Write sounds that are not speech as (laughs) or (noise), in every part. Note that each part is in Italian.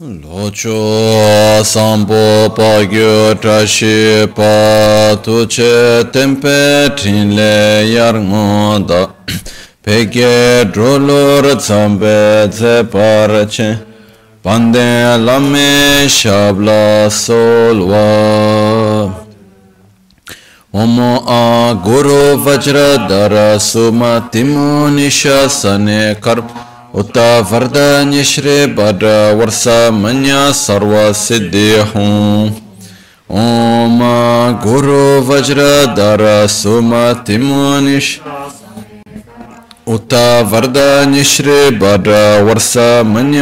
Locho sambo pagyo trashi pa tuche tempe trinle yar ngoda peke drolor tsambe tse parache pande lame shabla solwa Omo a guru vajra dara suma timu nishasane karp उत वरदान्य श्री बर वर्ष मन्य सर्व सिद्धि हूँ ओम गुरु वज्र धर सुमति मुनिश उत वरदान्य श्री बर वर्ष मन्य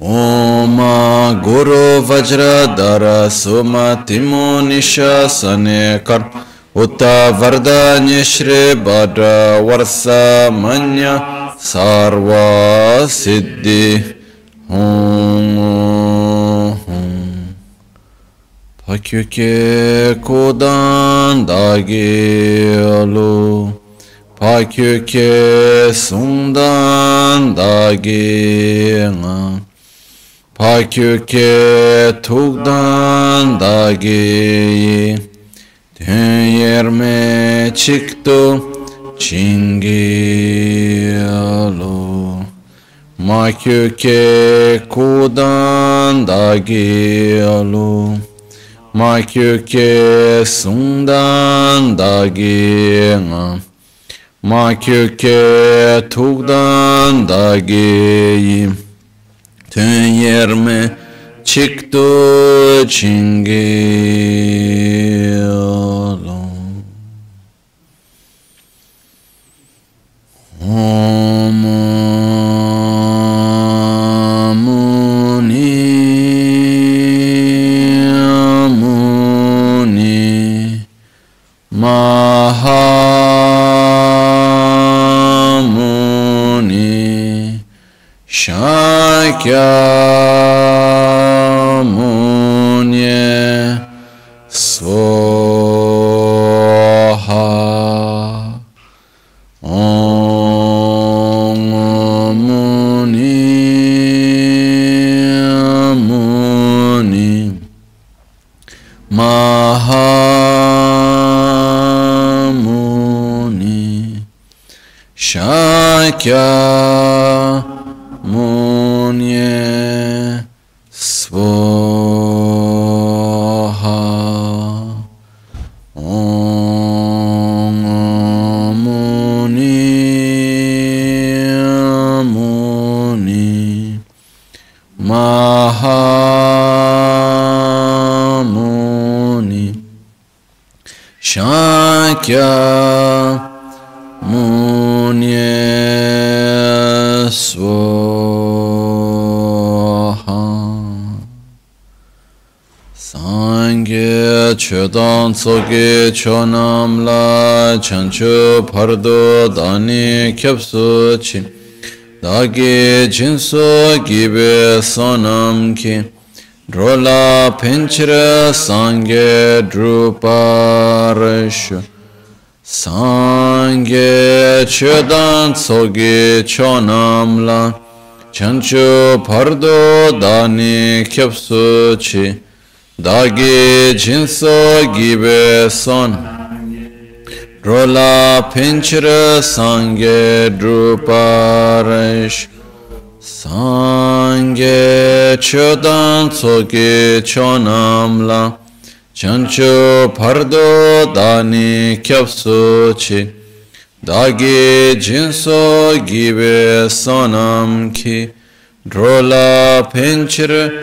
ओम गुरु वज्र धर सुमति मुनिश सने कर्म उत वरदान्य श्री वर वर्ष मन्य सर्व सिद्धि Pakyuke kodan dagi alu Pakyuke sundan dagi nga Pakyuke tukdan dagi Yerme çıktı çingilo Makyuke kudan da gilo Makyuke sundan da gilo Makyuke tugdan da giyim Tün yerme çıktı çingiyalu chodan tsoge chonam la chancho pardo dani kyapsu chi. Dagi jinso gibe sonam ki. Drola penchira sangye druparishu. Sangye chodan tsoge chonam la. Chancho pardo dani kyapsu chi dagi jinso gibe son. Rola pinchira sange druparish sange chodan tsoki chonamla. Chancho pardo dani kyapsu chi dagi jinso gibe sonam ki. Drola pinchira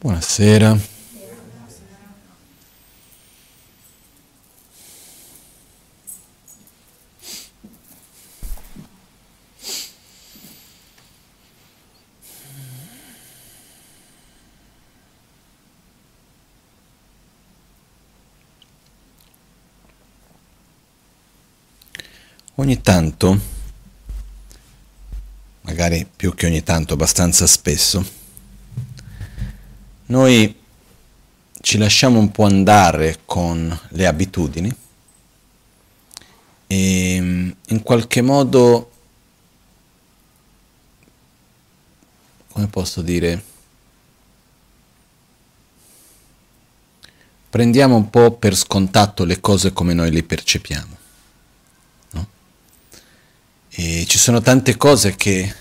Buonasera. Ogni tanto, magari più che ogni tanto, abbastanza spesso, noi ci lasciamo un po' andare con le abitudini e in qualche modo, come posso dire, prendiamo un po' per scontato le cose come noi le percepiamo. E ci sono tante cose che,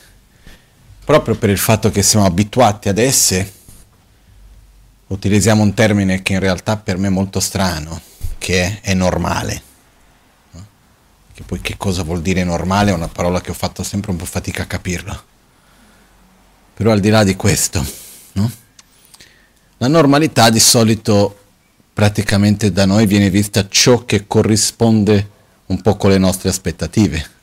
proprio per il fatto che siamo abituati ad esse, utilizziamo un termine che in realtà per me è molto strano, che è, normale. Che poi che cosa vuol dire normale è una parola che ho fatto sempre un po' fatica a capirla. Però al di là di questo, no? la normalità di solito praticamente da noi viene vista ciò che corrisponde un po' con le nostre aspettative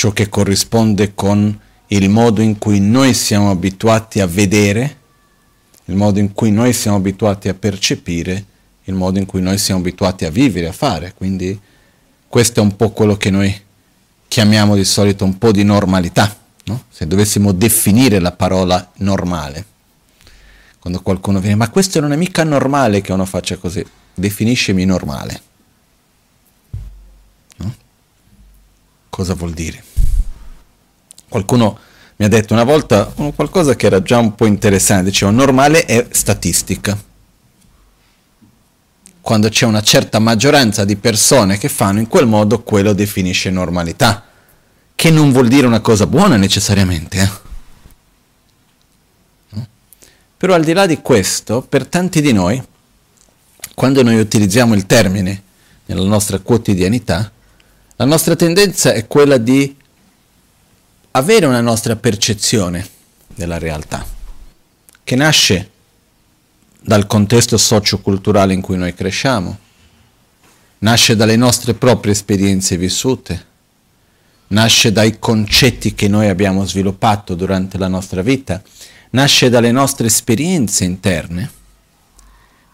ciò che corrisponde con il modo in cui noi siamo abituati a vedere, il modo in cui noi siamo abituati a percepire, il modo in cui noi siamo abituati a vivere, a fare. Quindi questo è un po' quello che noi chiamiamo di solito un po' di normalità, no? se dovessimo definire la parola normale. Quando qualcuno viene, ma questo non è mica normale che uno faccia così, definiscimi normale. No? Cosa vuol dire? Qualcuno mi ha detto una volta qualcosa che era già un po' interessante, diceva normale è statistica. Quando c'è una certa maggioranza di persone che fanno in quel modo, quello definisce normalità, che non vuol dire una cosa buona necessariamente. Eh? No? Però al di là di questo, per tanti di noi, quando noi utilizziamo il termine nella nostra quotidianità, la nostra tendenza è quella di avere una nostra percezione della realtà, che nasce dal contesto socioculturale in cui noi cresciamo, nasce dalle nostre proprie esperienze vissute, nasce dai concetti che noi abbiamo sviluppato durante la nostra vita, nasce dalle nostre esperienze interne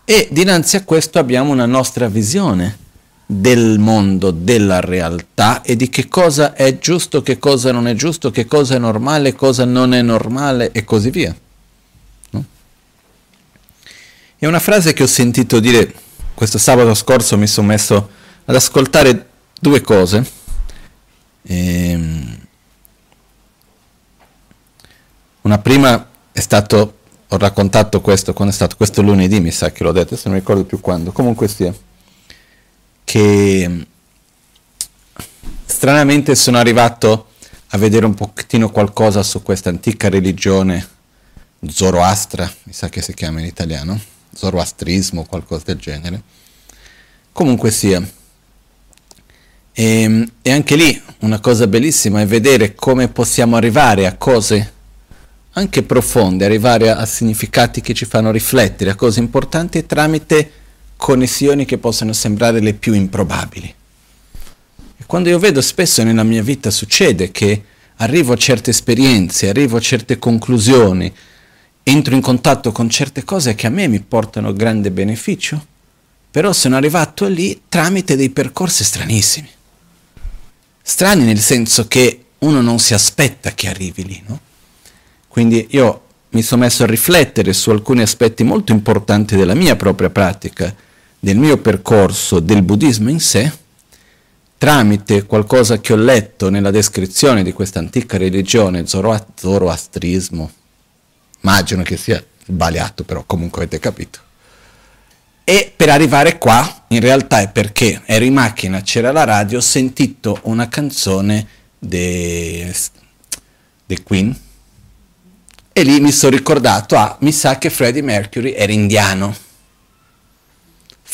e dinanzi a questo abbiamo una nostra visione del mondo, della realtà e di che cosa è giusto, che cosa non è giusto, che cosa è normale, cosa non è normale e così via. No? È una frase che ho sentito dire questo sabato scorso, mi sono messo ad ascoltare due cose. Ehm, una prima è stato, ho raccontato questo quando è stato, questo lunedì mi sa che l'ho detto, se non ricordo più quando, comunque sia che stranamente sono arrivato a vedere un pochettino qualcosa su questa antica religione zoroastra, mi sa che si chiama in italiano, zoroastrismo o qualcosa del genere. Comunque sia. E, ehm, e, anche lì una cosa bellissima è vedere come possiamo arrivare a cose anche profonde, arrivare a, a significati che ci fanno riflettere, a cose importanti tramite connessioni che possono sembrare le più improbabili. E quando io vedo spesso nella mia vita succede che arrivo a certe esperienze, arrivo a certe conclusioni, entro in contatto con certe cose che a me mi portano grande beneficio, però sono arrivato lì tramite dei percorsi stranissimi. Strani nel senso che uno non si aspetta che arrivi lì, no? Quindi io mi sono messo a riflettere su alcuni aspetti molto importanti della mia propria pratica del mio percorso del buddismo in sé, tramite qualcosa che ho letto nella descrizione di questa antica religione, zoroastrismo, immagino che sia sbagliato, però comunque avete capito. E per arrivare qua, in realtà è perché ero in macchina, c'era la radio, ho sentito una canzone dei Queen e lì mi sono ricordato, ah, mi sa che Freddie Mercury era indiano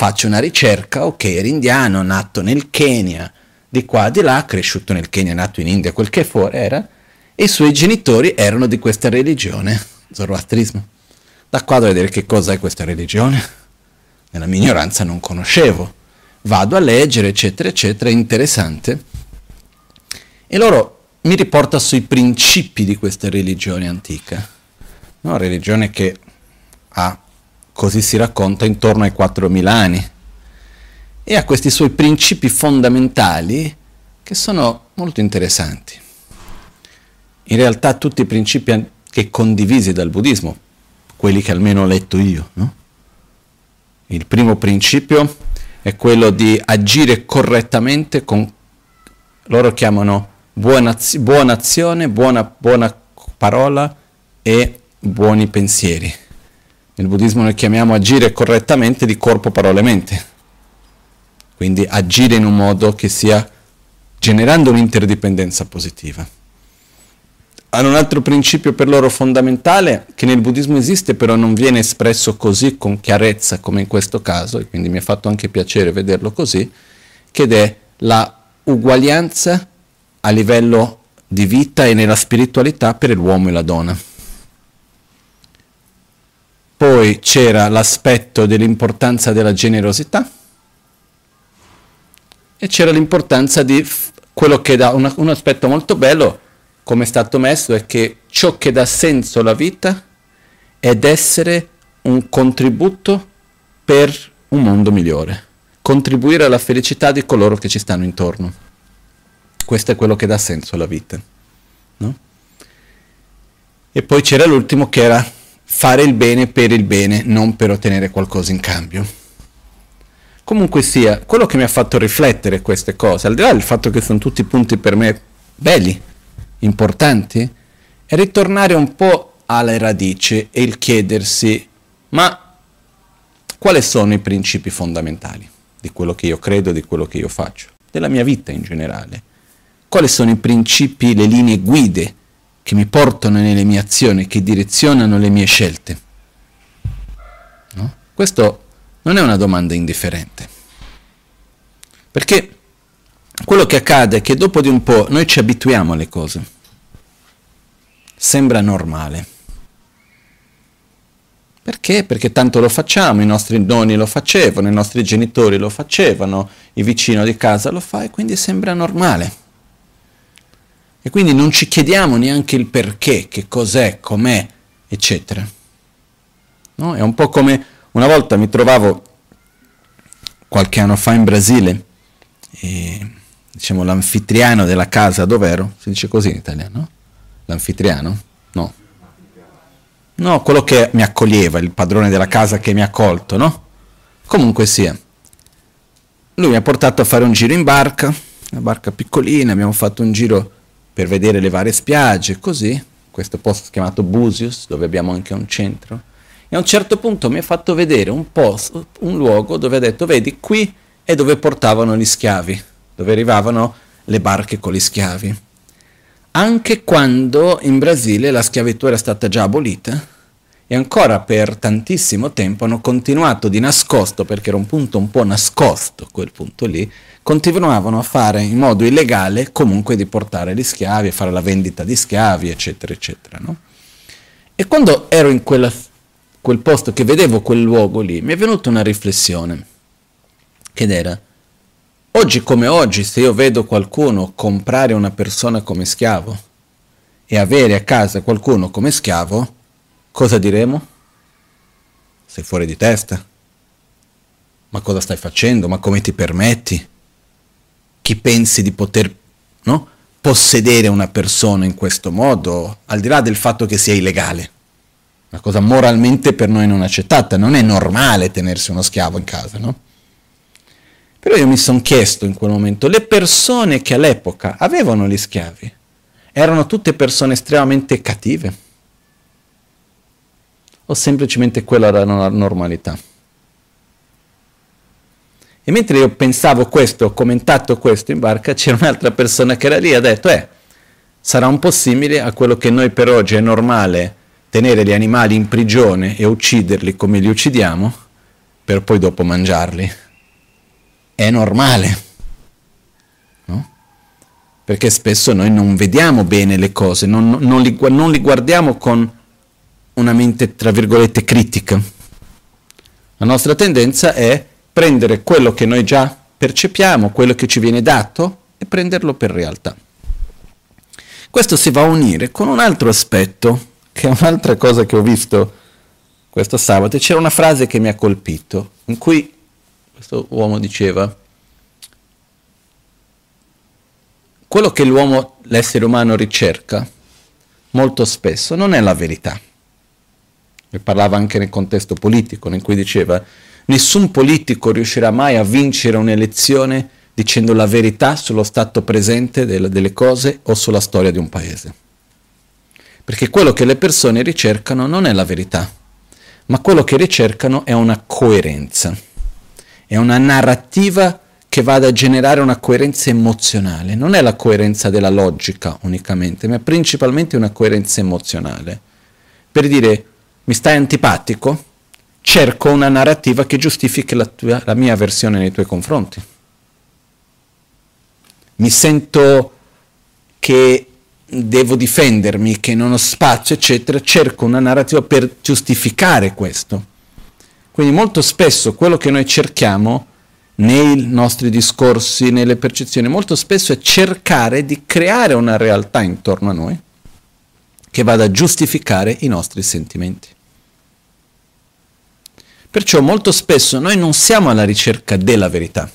faccio una ricerca, ok, era indiano, nato nel Kenya, di qua, di là, cresciuto nel Kenya, nato in India, quel che fuori era, e i suoi genitori erano di questa religione, zoroastrismo. Da qua devo vedere che cosa è questa religione. Nella mia ignoranza non conoscevo. Vado a leggere, eccetera, eccetera, è interessante. E loro mi riporta sui principi di questa religione antica. Una religione che ha così si racconta, intorno ai 4.000 anni. E ha questi suoi principi fondamentali che sono molto interessanti. In realtà tutti i principi che condivisi dal buddismo, quelli che almeno ho letto io. No? Il primo principio è quello di agire correttamente con, loro chiamano buona, buona azione, buona, buona parola e buoni pensieri. Nel buddismo noi chiamiamo agire correttamente di corpo, parole e mente. Quindi agire in un modo che sia generando un'interdipendenza positiva. Hanno un altro principio per loro fondamentale che nel buddismo esiste però non viene espresso così con chiarezza come in questo caso e quindi mi ha fatto anche piacere vederlo così, che è la uguaglianza a livello di vita e nella spiritualità per l'uomo e la donna. Poi c'era l'aspetto dell'importanza della generosità e c'era l'importanza di quello che dà un, un aspetto molto bello, come è stato messo, è che ciò che dà senso alla vita è essere un contributo per un mondo migliore, contribuire alla felicità di coloro che ci stanno intorno. Questo è quello che dà senso alla vita. No? E poi c'era l'ultimo che era fare il bene per il bene, non per ottenere qualcosa in cambio. Comunque sia, quello che mi ha fatto riflettere queste cose, al di là del fatto che sono tutti punti per me belli, importanti, è ritornare un po' alle radici e il chiedersi, ma quali sono i principi fondamentali di quello che io credo, di quello che io faccio, della mia vita in generale? Quali sono i principi, le linee guide che mi portano nelle mie azioni, che direzionano le mie scelte? No? Questo non è una domanda indifferente. Perché quello che accade è che dopo di un po' noi ci abituiamo alle cose. Sembra normale. Perché? Perché tanto lo facciamo, i nostri nonni lo facevano, i nostri genitori lo facevano, il vicino di casa lo fa e quindi sembra normale. E quindi non ci chiediamo neanche il perché, che cos'è, com'è, eccetera. No? È un po' come una volta mi trovavo qualche anno fa in Brasile, e, diciamo l'anfitriano della casa dov'ero, si dice così in italiano? L'anfitriano? No. No, quello che mi accoglieva, il padrone della casa che mi ha accolto, no? Comunque sia. Lui mi ha portato a fare un giro in barca, una barca piccolina, abbiamo fatto un giro per vedere le varie spiagge, così, questo posto chiamato Busius, dove abbiamo anche un centro. E a un certo punto mi ha fatto vedere un posto, un luogo dove ha detto, vedi, qui è dove portavano gli schiavi, dove arrivavano le barche con gli schiavi. Anche quando in Brasile la schiavitù era stata già abolita, e ancora per tantissimo tempo hanno continuato di nascosto, perché era un punto un po' nascosto quel punto lì, continuavano a fare in modo illegale comunque di portare gli schiavi, a fare la vendita di schiavi, eccetera, eccetera. No? E quando ero in quella, quel posto che vedevo quel luogo lì, mi è venuta una riflessione, che era, oggi come oggi, se io vedo qualcuno comprare una persona come schiavo e avere a casa qualcuno come schiavo, cosa diremo? Sei fuori di testa. Ma cosa stai facendo? Ma come ti permetti? Chi pensi di poter no, possedere una persona in questo modo, al di là del fatto che sia illegale. Una cosa moralmente per noi non accettata, non è normale tenersi uno schiavo in casa, no? Però io mi sono chiesto in quel momento, le persone che all'epoca avevano gli schiavi erano tutte persone estremamente cattive? O semplicemente quella era la normalità? E mentre io pensavo questo, ho commentato questo in barca, (laughs) c'era un'altra persona che era lì e ha detto, eh, sarà un po' simile a quello che noi per oggi è normale tenere gli animali in prigione e ucciderli come li uccidiamo, per poi dopo mangiarli. È normale. No? Perché spesso noi non vediamo bene le cose, non, non, li, non li guardiamo con una mente, tra virgolette, critica. La nostra tendenza è prendere quello che noi già percepiamo, quello che ci viene dato e prenderlo per realtà. Questo si va a unire con un altro aspetto, che è un'altra cosa che ho visto questo sabato. C'era una frase che mi ha colpito, in cui questo uomo diceva, quello che l'uomo, l'essere umano ricerca molto spesso non è la verità. Ne parlava anche nel contesto politico, in cui diceva nessun politico riuscirà mai a vincere un'elezione dicendo la verità sullo stato presente delle, delle cose o sulla storia di un paese. Perché quello che le persone ricercano non è la verità, ma quello che ricercano è una coerenza, è una narrativa che vada a generare una coerenza emozionale. Non è la coerenza della logica unicamente, ma principalmente una coerenza emozionale. Per dire, mi stai antipatico? Cerco una narrativa che giustifichi la, tua, la mia versione nei tuoi confronti. Mi sento che devo difendermi, che non ho spazio, eccetera, cerco una narrativa per giustificare questo. Quindi molto spesso quello che noi cerchiamo nei nostri discorsi, nelle percezioni, molto spesso è cercare di creare una realtà intorno a noi che vada a giustificare i nostri sentimenti. Perciò molto spesso noi non siamo alla ricerca della verità,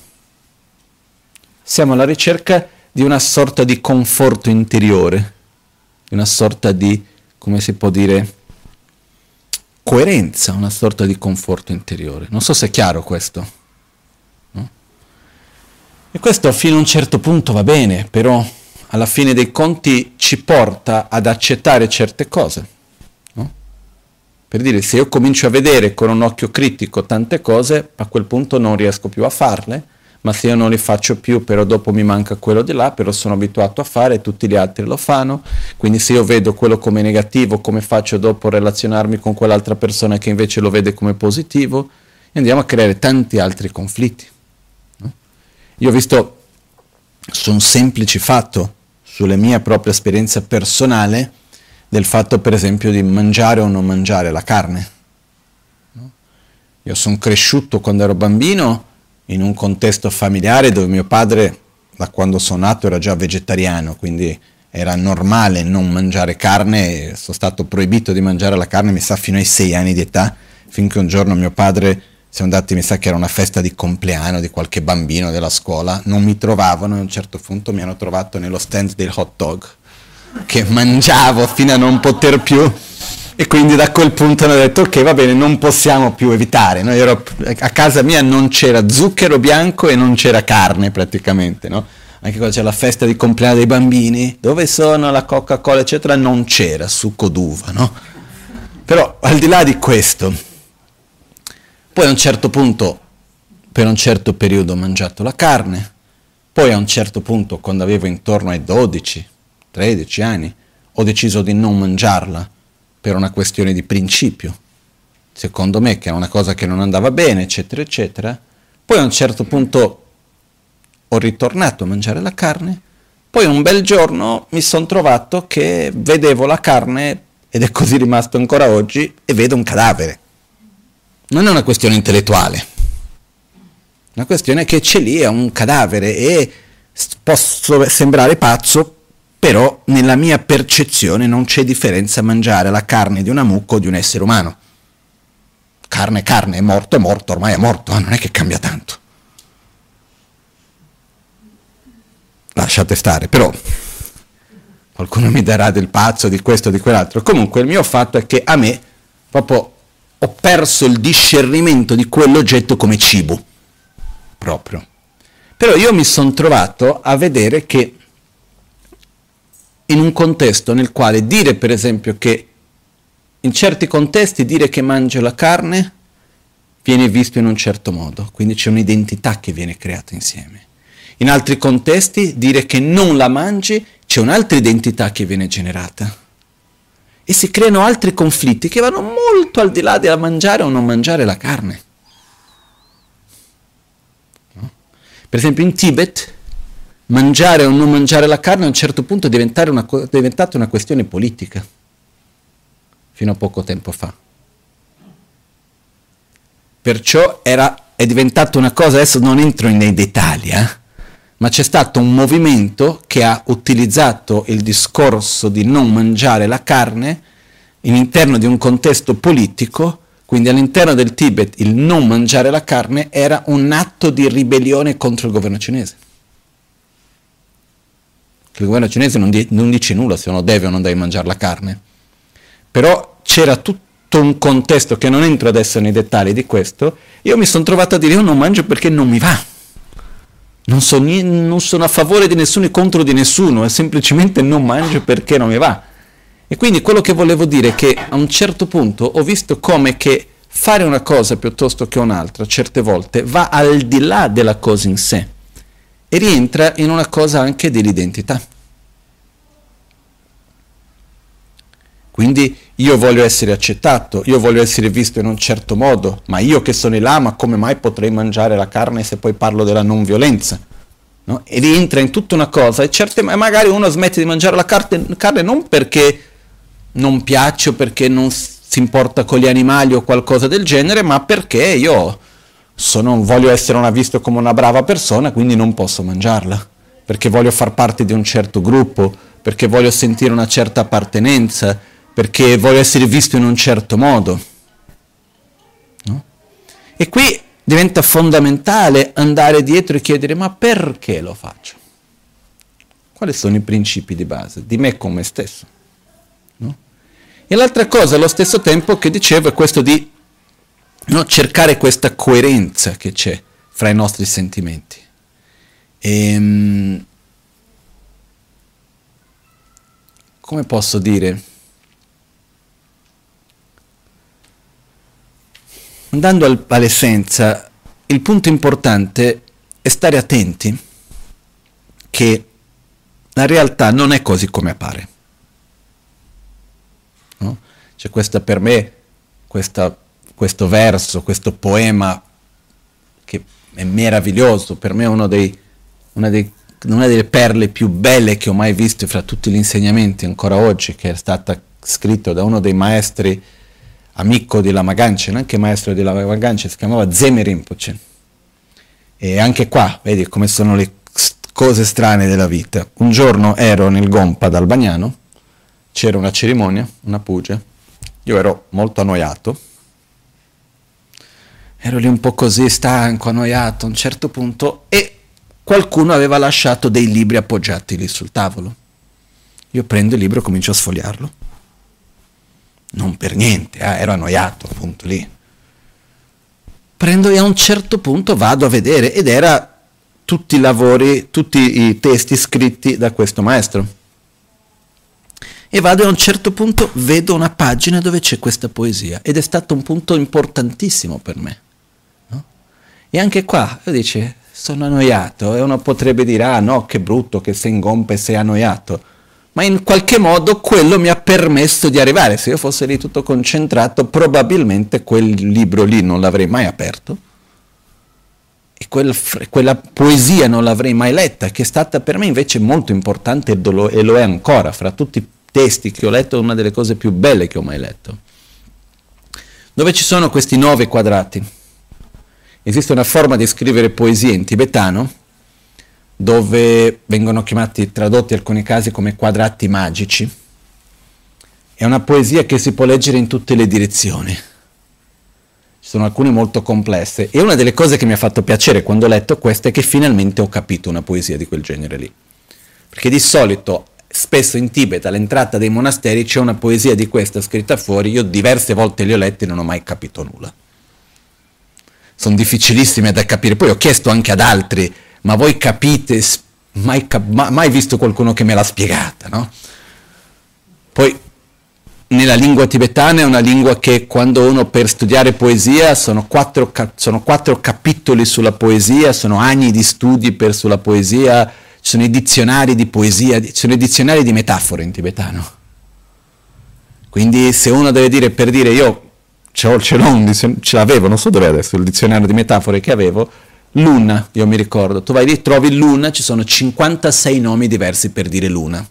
siamo alla ricerca di una sorta di conforto interiore, di una sorta di, come si può dire, coerenza, una sorta di conforto interiore. Non so se è chiaro questo. E questo fino a un certo punto va bene, però alla fine dei conti ci porta ad accettare certe cose. Per dire, se io comincio a vedere con un occhio critico tante cose, a quel punto non riesco più a farle, ma se io non le faccio più, però dopo mi manca quello di là, però sono abituato a fare, tutti gli altri lo fanno, quindi se io vedo quello come negativo, come faccio dopo a relazionarmi con quell'altra persona che invece lo vede come positivo, e andiamo a creare tanti altri conflitti. Io ho visto su un semplice fatto, sulla mia propria esperienza personale, del fatto per esempio di mangiare o non mangiare la carne. Io sono cresciuto quando ero bambino in un contesto familiare dove mio padre da quando sono nato era già vegetariano, quindi era normale non mangiare carne, sono stato proibito di mangiare la carne, mi sa, fino ai sei anni di età, finché un giorno mio padre siamo andati, mi sa che era una festa di compleanno di qualche bambino della scuola, non mi trovavano e a un certo punto mi hanno trovato nello stand del hot dog che mangiavo fino a non poter più e quindi da quel punto hanno detto ok va bene non possiamo più evitare no? ero, a casa mia non c'era zucchero bianco e non c'era carne praticamente no? anche quando c'era la festa di compleanno dei bambini dove sono la coca cola eccetera non c'era succo d'uva no? però al di là di questo poi a un certo punto, per un certo periodo ho mangiato la carne, poi a un certo punto, quando avevo intorno ai 12, 13 anni, ho deciso di non mangiarla per una questione di principio. Secondo me che era una cosa che non andava bene, eccetera, eccetera. Poi a un certo punto ho ritornato a mangiare la carne, poi un bel giorno mi sono trovato che vedevo la carne, ed è così rimasto ancora oggi, e vedo un cadavere non è una questione intellettuale, una questione che c'è lì, è un cadavere e posso sembrare pazzo, però nella mia percezione non c'è differenza mangiare la carne di una mucca o di un essere umano. Carne, carne, è morto, è morto, ormai è morto, non è che cambia tanto. Lasciate stare, però qualcuno mi darà del pazzo, di questo, di quell'altro. Comunque il mio fatto è che a me proprio ho perso il discernimento di quell'oggetto come cibo, proprio. Però io mi sono trovato a vedere che in un contesto nel quale dire per esempio che in certi contesti dire che mangio la carne viene visto in un certo modo, quindi c'è un'identità che viene creata insieme. In altri contesti dire che non la mangi c'è un'altra identità che viene generata e si creano altri conflitti che vanno molto al di là della mangiare o non mangiare la carne. No? Per esempio in Tibet mangiare o non mangiare la carne a un certo punto è, una, diventata una questione politica, fino a poco tempo fa. Perciò era, è diventata una cosa, adesso non entro nei dettagli, eh? ma c'è stato un movimento che ha utilizzato il discorso di non mangiare la carne all'interno di un contesto politico, quindi all'interno del Tibet il non mangiare la carne era un atto di ribellione contro il governo cinese. Il governo cinese non, di, non dice nulla se uno deve o non deve mangiare la carne. Però c'era tutto un contesto che non entro adesso nei dettagli di questo. Io mi sono trovato a dire io non mangio perché non mi va. Non, so, non sono a favore di nessuno e contro di nessuno, è semplicemente non mangio perché non mi va. E quindi quello che volevo dire è che a un certo punto ho visto come che fare una cosa piuttosto che un'altra, certe volte, va al di là della cosa in sé e rientra in una cosa anche dell'identità. Quindi io voglio essere accettato, io voglio essere visto in un certo modo, ma io che sono il lama come mai potrei mangiare la carne se poi parlo della non violenza? No? E rientra in tutta una cosa e certe, magari uno smette di mangiare la carne, carne non perché non piace o perché non si importa con gli animali o qualcosa del genere, ma perché io sono, voglio essere una, visto come una brava persona, quindi non posso mangiarla, perché voglio far parte di un certo gruppo, perché voglio sentire una certa appartenenza, perché voglio essere visto in un certo modo. No? E qui diventa fondamentale andare dietro e chiedere ma perché lo faccio? Quali sono i principi di base di me come stesso? No? E l'altra cosa allo stesso tempo che dicevo è questo di no, cercare questa coerenza che c'è fra i nostri sentimenti. E, ehm, come posso dire? Andando al, all'essenza, il punto importante è stare attenti che la realtà non è così come appare. No? C'è questa per me, questa, questo verso, questo poema che è meraviglioso, per me è dei, una, dei, una delle perle più belle che ho mai visto fra tutti gli insegnamenti ancora oggi, che è stata scritto da uno dei maestri amico di Lama Ganchen, anche maestro di Lama Ganchen, si chiamava Zeme Rinpoche. E anche qua, vedi come sono le cose strane della vita. Un giorno ero nel Gompa d'Albagnano, c'era una cerimonia, una puja, io ero molto annoiato, ero lì un po' così stanco, annoiato a un certo punto e qualcuno aveva lasciato dei libri appoggiati lì sul tavolo. Io prendo il libro e comincio a sfogliarlo non per niente, eh, ero annoiato appunto lì. Prendo e a un certo punto vado a vedere ed era tutti i lavori, tutti i testi scritti da questo maestro. E vado e a un certo punto vedo una pagina dove c'è questa poesia ed è stato un punto importantissimo per me. E anche qua, dice, sono annoiato e uno potrebbe dire, ah no, che brutto che sei in gompa e sei annoiato ma in qualche modo quello mi ha permesso di arrivare. Se io fossi lì tutto concentrato, probabilmente quel libro lì non l'avrei mai aperto e quel, quella poesia non l'avrei mai letta, che è stata per me invece molto importante e lo è ancora, fra tutti i testi che ho letto, è una delle cose più belle che ho mai letto. Dove ci sono questi nove quadrati? Esiste una forma di scrivere poesia in tibetano dove vengono chiamati, tradotti alcuni casi come quadrati magici. È una poesia che si può leggere in tutte le direzioni. Ci sono alcune molto complesse e una delle cose che mi ha fatto piacere quando ho letto questa è che finalmente ho capito una poesia di quel genere lì. Perché di solito spesso in Tibet all'entrata dei monasteri c'è una poesia di questa scritta fuori, io diverse volte le ho lette e non ho mai capito nulla. Sono difficilissime da capire. Poi ho chiesto anche ad altri ma voi capite, mai, mai visto qualcuno che me l'ha spiegata, no? Poi nella lingua tibetana è una lingua che quando uno per studiare poesia sono quattro, sono quattro capitoli sulla poesia, sono anni di studi per sulla poesia, ci sono i dizionari di poesia, ci sono i dizionari di metafore in tibetano. Quindi se uno deve dire per dire io ce l'ho, ce, l'ho ce l'avevo, non so dove adesso il dizionario di metafore che avevo, Luna, io mi ricordo, tu vai lì, trovi Luna, ci sono 56 nomi diversi per dire Luna.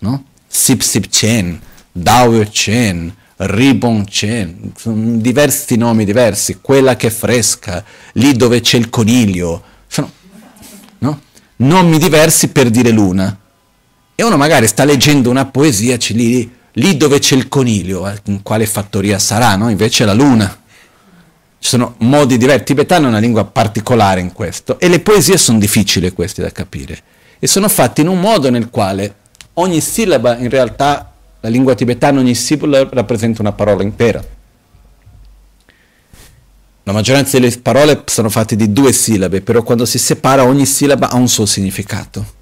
No? Sip Sip Chen, Dao Chen, Ribon Chen, diversi nomi diversi, quella che è fresca, lì dove c'è il coniglio, sono no? nomi diversi per dire luna. E uno magari sta leggendo una poesia, c'è lì, lì dove c'è il coniglio, eh, in quale fattoria sarà, no? Invece la luna. Ci sono modi diversi. Il tibetano è una lingua particolare in questo e le poesie sono difficili queste da capire. e sono fatti in un modo nel quale ogni sillaba, in realtà, la lingua tibetana, ogni sillaba rappresenta una parola intera. La maggioranza delle parole sono fatte di due sillabe, però quando si separa ogni sillaba ha un suo significato.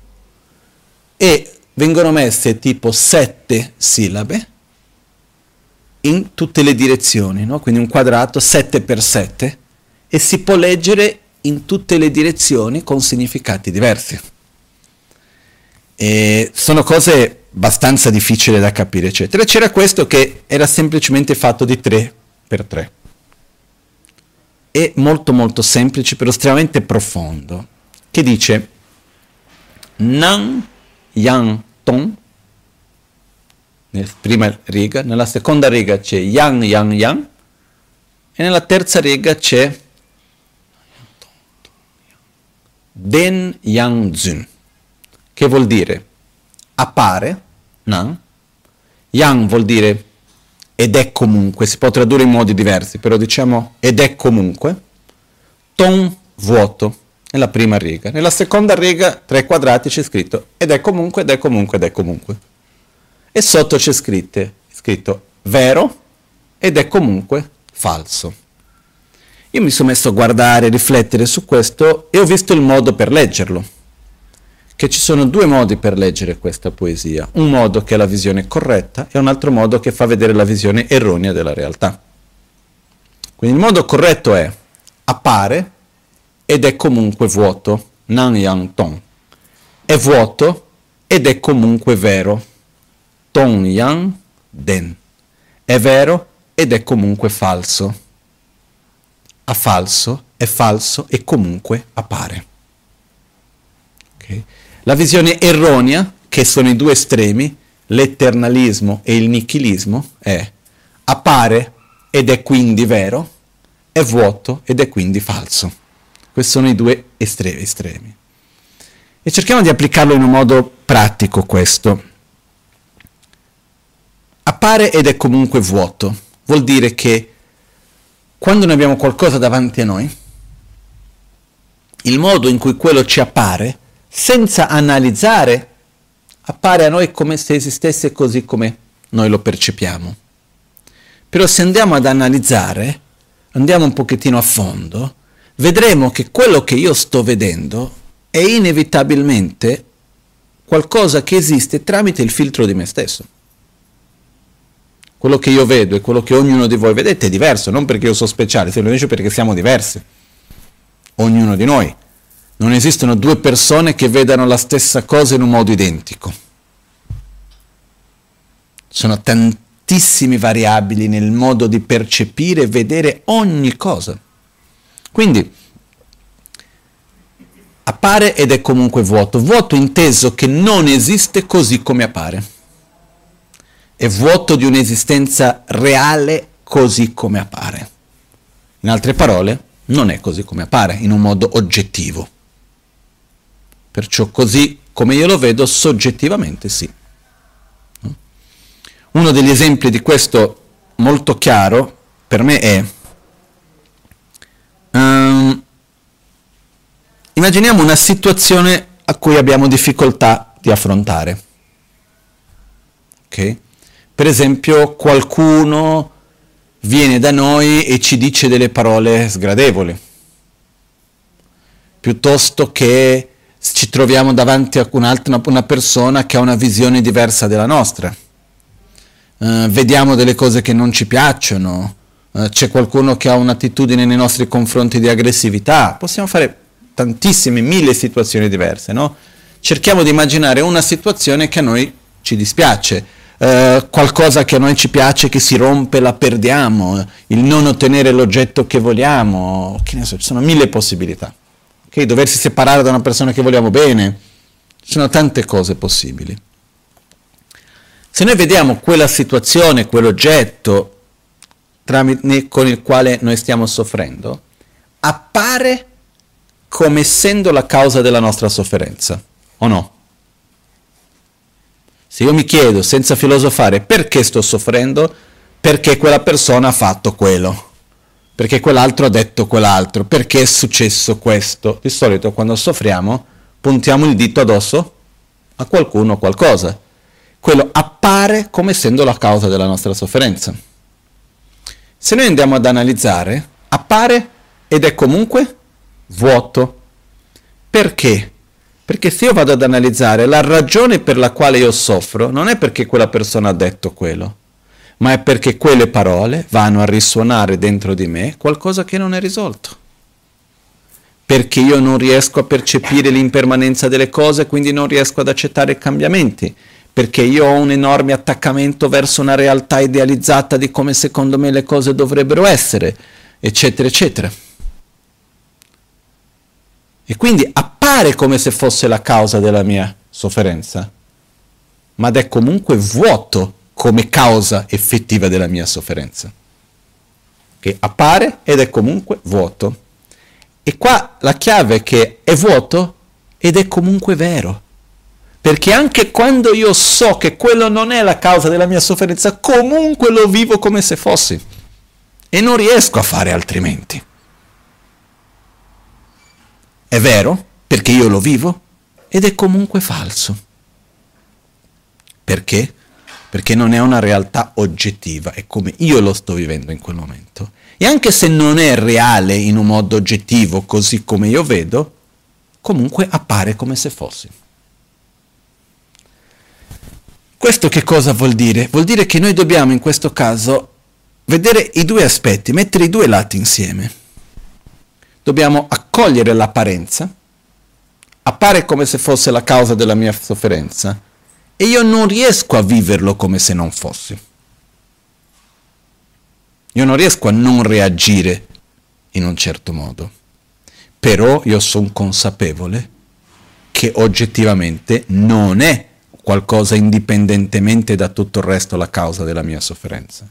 E vengono messe tipo sette sillabe in tutte le direzioni, no? quindi un quadrato 7 per 7 e si può leggere in tutte le direzioni con significati diversi. E sono cose abbastanza difficili da capire, eccetera. C'era questo che era semplicemente fatto di 3 per 3. È molto molto semplice, però estremamente profondo, che dice Nan Yang Tong. Nella prima riga, nella seconda riga c'è Yang Yang Yang. E nella terza riga c'è Den Yang Zun, che vuol dire appare, Nan, Yang vuol dire ed è comunque, si può tradurre in modi diversi, però diciamo ed è comunque, Ton vuoto, nella prima riga. Nella seconda riga, tre quadrati, c'è scritto ed è comunque, ed è comunque, ed è comunque. E sotto c'è scritto, scritto vero ed è comunque falso. Io mi sono messo a guardare, riflettere su questo e ho visto il modo per leggerlo. Che ci sono due modi per leggere questa poesia. Un modo che è la visione corretta e un altro modo che fa vedere la visione erronea della realtà. Quindi il modo corretto è appare ed è comunque vuoto, nan yang tong. È vuoto ed è comunque vero, tong yang den. È vero ed è comunque falso. A falso è falso e comunque appare. Okay? La visione erronea, che sono i due estremi, l'eternalismo e il nichilismo, è appare ed è quindi vero, è vuoto ed è quindi falso. Questi sono i due estremi, estremi. E cerchiamo di applicarlo in un modo pratico questo. Appare ed è comunque vuoto. Vuol dire che quando noi abbiamo qualcosa davanti a noi, il modo in cui quello ci appare, senza analizzare, appare a noi come se esistesse così come noi lo percepiamo. Però se andiamo ad analizzare, andiamo un pochettino a fondo, vedremo che quello che io sto vedendo è inevitabilmente qualcosa che esiste tramite il filtro di me stesso. Quello che io vedo e quello che ognuno di voi vedete è diverso, non perché io sono speciale, semplicemente perché siamo diversi, ognuno di noi. Non esistono due persone che vedano la stessa cosa in un modo identico. Sono tantissime variabili nel modo di percepire e vedere ogni cosa. Quindi appare ed è comunque vuoto, vuoto inteso che non esiste così come appare, è vuoto di un'esistenza reale così come appare. In altre parole, non è così come appare, in un modo oggettivo. Perciò così come io lo vedo, soggettivamente sì. Uno degli esempi di questo molto chiaro per me è Um, immaginiamo una situazione a cui abbiamo difficoltà di affrontare. Okay? Per esempio qualcuno viene da noi e ci dice delle parole sgradevoli, piuttosto che ci troviamo davanti a un'altra una persona che ha una visione diversa della nostra. Uh, vediamo delle cose che non ci piacciono, c'è qualcuno che ha un'attitudine nei nostri confronti di aggressività, possiamo fare tantissime, mille situazioni diverse, no? Cerchiamo di immaginare una situazione che a noi ci dispiace, eh, qualcosa che a noi ci piace che si rompe, la perdiamo, il non ottenere l'oggetto che vogliamo, che ne so, ci sono mille possibilità. Okay? Doversi separare da una persona che vogliamo bene, ci sono tante cose possibili. Se noi vediamo quella situazione, quell'oggetto, tramite, con il quale noi stiamo soffrendo, appare come essendo la causa della nostra sofferenza, o no? Se io mi chiedo senza filosofare perché sto soffrendo, perché quella persona ha fatto quello, perché quell'altro ha detto quell'altro, perché è successo questo. Di solito quando soffriamo puntiamo il dito addosso a qualcuno o qualcosa. Quello appare come essendo la causa della nostra sofferenza. Se noi andiamo ad analizzare, appare ed è comunque vuoto. Perché? Perché se io vado ad analizzare la ragione per la quale io soffro, non è perché quella persona ha detto quello, ma è perché quelle parole vanno a risuonare dentro di me qualcosa che non è risolto. Perché io non riesco a percepire l'impermanenza delle cose, quindi non riesco ad accettare cambiamenti. Perché io ho un enorme attaccamento verso una realtà idealizzata di come secondo me le cose dovrebbero essere, eccetera, eccetera. E quindi appare come se fosse la causa della mia sofferenza, ma è comunque vuoto come causa effettiva della mia sofferenza. Che appare ed è comunque vuoto. E qua la chiave è che è vuoto ed è comunque vero. Perché anche quando io so che quello non è la causa della mia sofferenza, comunque lo vivo come se fossi. E non riesco a fare altrimenti. È vero, perché io lo vivo, ed è comunque falso. Perché? perché non è una realtà oggettiva, è come io lo sto vivendo in quel momento. E anche se non è reale in un modo oggettivo, così come io vedo, comunque appare come se fosse. Questo che cosa vuol dire? Vuol dire che noi dobbiamo in questo caso vedere i due aspetti, mettere i due lati insieme. Dobbiamo accogliere l'apparenza, appare come se fosse la causa della mia sofferenza, e io non riesco a viverlo come se non fosse. Io non riesco a non reagire in un certo modo, però io sono consapevole che oggettivamente non è qualcosa indipendentemente da tutto il resto la causa della mia sofferenza.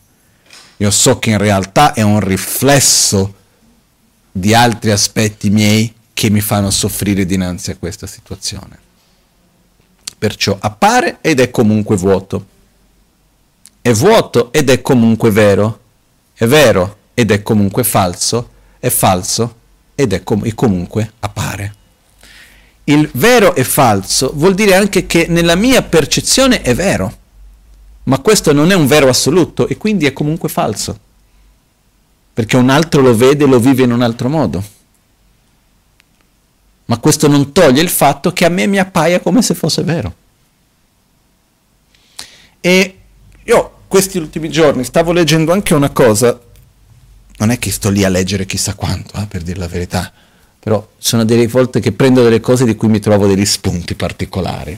Io so che in realtà è un riflesso di altri aspetti miei che mi fanno soffrire dinanzi a questa situazione perciò appare ed è comunque vuoto. È vuoto ed è comunque vero. È vero ed è comunque falso. È falso ed è com- comunque appare. Il vero e falso vuol dire anche che nella mia percezione è vero, ma questo non è un vero assoluto e quindi è comunque falso, perché un altro lo vede e lo vive in un altro modo. Ma questo non toglie il fatto che a me mi appaia come se fosse vero. E io questi ultimi giorni stavo leggendo anche una cosa, non è che sto lì a leggere chissà quanto, eh, per dire la verità, però sono delle volte che prendo delle cose di cui mi trovo degli spunti particolari.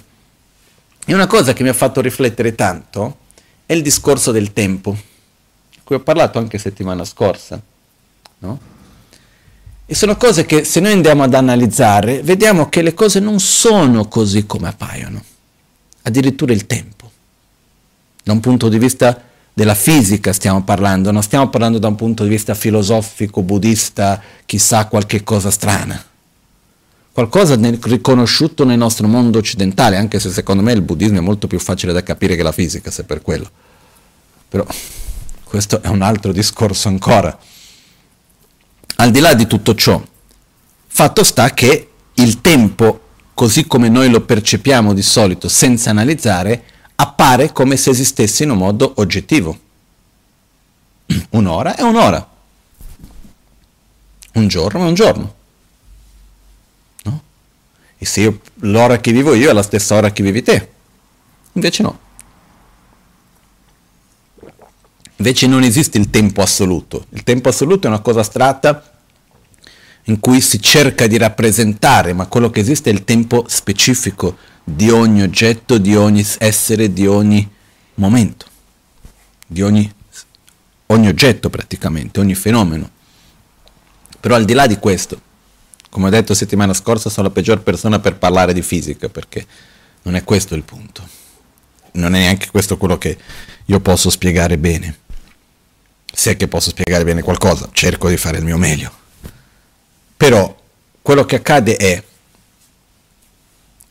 E una cosa che mi ha fatto riflettere tanto è il discorso del tempo, di cui ho parlato anche settimana scorsa, no? E sono cose che se noi andiamo ad analizzare, vediamo che le cose non sono così come appaiono, addirittura il tempo. Da un punto di vista della fisica stiamo parlando, non stiamo parlando da un punto di vista filosofico, buddista, chissà qualche cosa strana. Qualcosa nel, riconosciuto nel nostro mondo occidentale, anche se secondo me il buddismo è molto più facile da capire che la fisica, se per quello. Però questo è un altro discorso ancora. Al di là di tutto ciò, fatto sta che il tempo, così come noi lo percepiamo di solito senza analizzare, appare come se esistesse in un modo oggettivo. (clears throat) Un'ora è un'ora. Un giorno è un giorno. No? E se io, l'ora che vivo io è la stessa ora che vivi te. Invece no. Invece non esiste il tempo assoluto. Il tempo assoluto è una cosa astratta in cui si cerca di rappresentare, ma quello che esiste è il tempo specifico di ogni oggetto, di ogni essere, di ogni momento, di ogni, ogni oggetto praticamente, ogni fenomeno. Però al di là di questo, come ho detto settimana scorsa, sono la peggior persona per parlare di fisica, perché non è questo il punto. Non è neanche questo quello che io posso spiegare bene. Se è che posso spiegare bene qualcosa, cerco di fare il mio meglio. Però quello che accade è,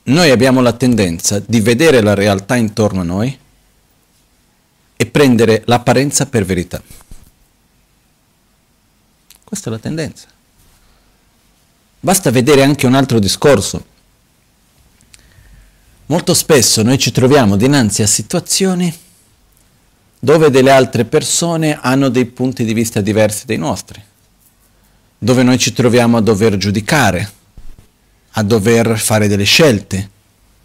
noi abbiamo la tendenza di vedere la realtà intorno a noi e prendere l'apparenza per verità. Questa è la tendenza. Basta vedere anche un altro discorso. Molto spesso noi ci troviamo dinanzi a situazioni dove delle altre persone hanno dei punti di vista diversi dai nostri, dove noi ci troviamo a dover giudicare, a dover fare delle scelte,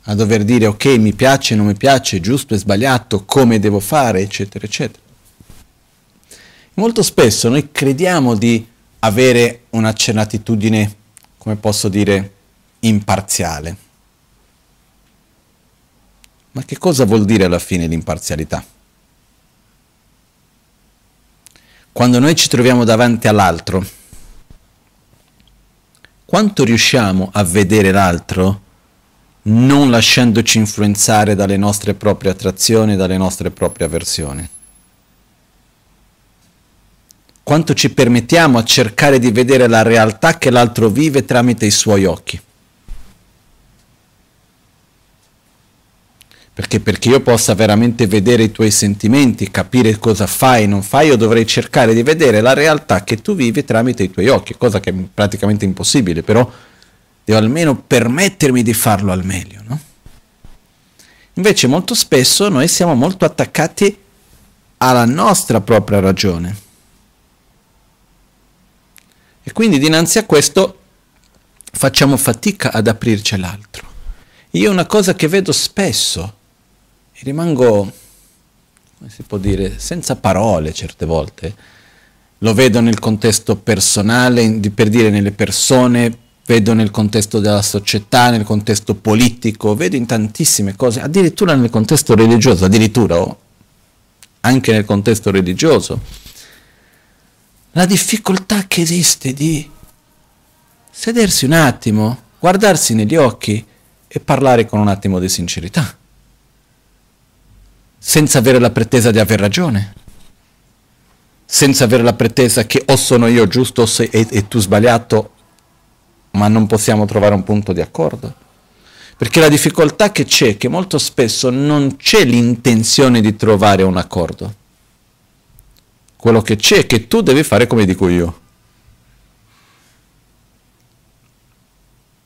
a dover dire ok mi piace, non mi piace, giusto e sbagliato, come devo fare, eccetera, eccetera. Molto spesso noi crediamo di avere una certitudine, come posso dire, imparziale. Ma che cosa vuol dire alla fine l'imparzialità? Quando noi ci troviamo davanti all'altro, quanto riusciamo a vedere l'altro non lasciandoci influenzare dalle nostre proprie attrazioni, dalle nostre proprie avversioni? Quanto ci permettiamo a cercare di vedere la realtà che l'altro vive tramite i suoi occhi? Perché perché io possa veramente vedere i tuoi sentimenti, capire cosa fai e non fai, io dovrei cercare di vedere la realtà che tu vivi tramite i tuoi occhi, cosa che è praticamente impossibile, però devo almeno permettermi di farlo al meglio. No? Invece molto spesso noi siamo molto attaccati alla nostra propria ragione. E quindi dinanzi a questo facciamo fatica ad aprirci all'altro. Io una cosa che vedo spesso rimango, come si può dire, senza parole certe volte. Lo vedo nel contesto personale, per dire nelle persone, vedo nel contesto della società, nel contesto politico, vedo in tantissime cose, addirittura nel contesto religioso, addirittura oh, anche nel contesto religioso. La difficoltà che esiste di sedersi un attimo, guardarsi negli occhi e parlare con un attimo di sincerità senza avere la pretesa di aver ragione, senza avere la pretesa che o sono io giusto e, e tu sbagliato, ma non possiamo trovare un punto di accordo. Perché la difficoltà che c'è è che molto spesso non c'è l'intenzione di trovare un accordo. Quello che c'è è che tu devi fare come dico io.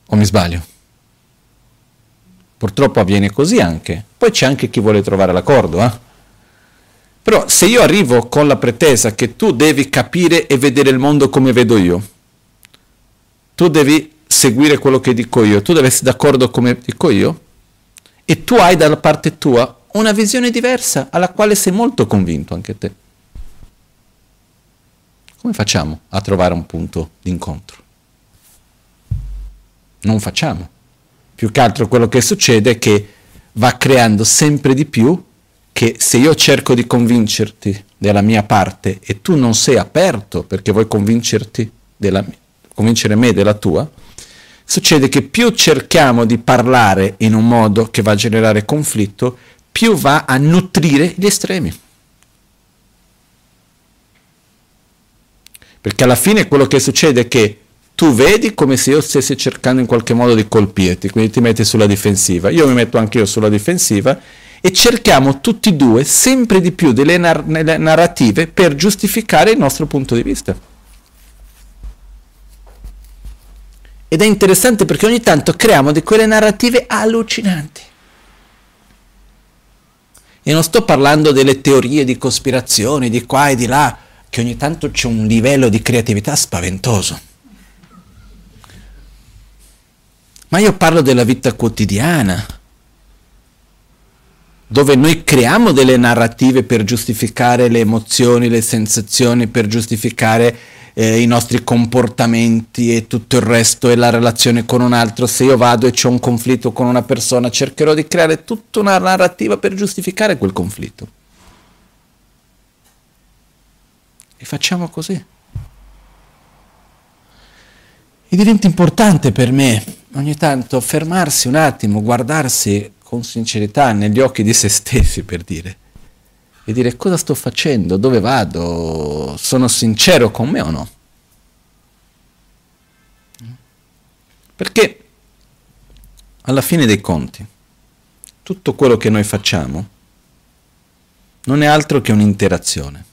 O mi sbaglio? Purtroppo avviene così anche. Poi c'è anche chi vuole trovare l'accordo, eh? Però se io arrivo con la pretesa che tu devi capire e vedere il mondo come vedo io, tu devi seguire quello che dico io, tu devi essere d'accordo come dico io, e tu hai dalla parte tua una visione diversa alla quale sei molto convinto anche te. Come facciamo a trovare un punto d'incontro? Non facciamo. Più che altro quello che succede è che va creando sempre di più che se io cerco di convincerti della mia parte e tu non sei aperto perché vuoi convincerti della, convincere me della tua, succede che più cerchiamo di parlare in un modo che va a generare conflitto, più va a nutrire gli estremi. Perché alla fine quello che succede è che tu vedi come se io stessi cercando in qualche modo di colpirti, quindi ti metti sulla difensiva, io mi metto anche io sulla difensiva e cerchiamo tutti e due sempre di più delle nar- narrative per giustificare il nostro punto di vista. Ed è interessante perché ogni tanto creiamo di quelle narrative allucinanti. E non sto parlando delle teorie di cospirazione di qua e di là, che ogni tanto c'è un livello di creatività spaventoso. Ma io parlo della vita quotidiana, dove noi creiamo delle narrative per giustificare le emozioni, le sensazioni, per giustificare eh, i nostri comportamenti e tutto il resto e la relazione con un altro. Se io vado e c'è un conflitto con una persona, cercherò di creare tutta una narrativa per giustificare quel conflitto. E facciamo così. E diventa importante per me ogni tanto fermarsi un attimo, guardarsi con sincerità negli occhi di se stessi per dire e dire cosa sto facendo, dove vado, sono sincero con me o no. Perché alla fine dei conti tutto quello che noi facciamo non è altro che un'interazione.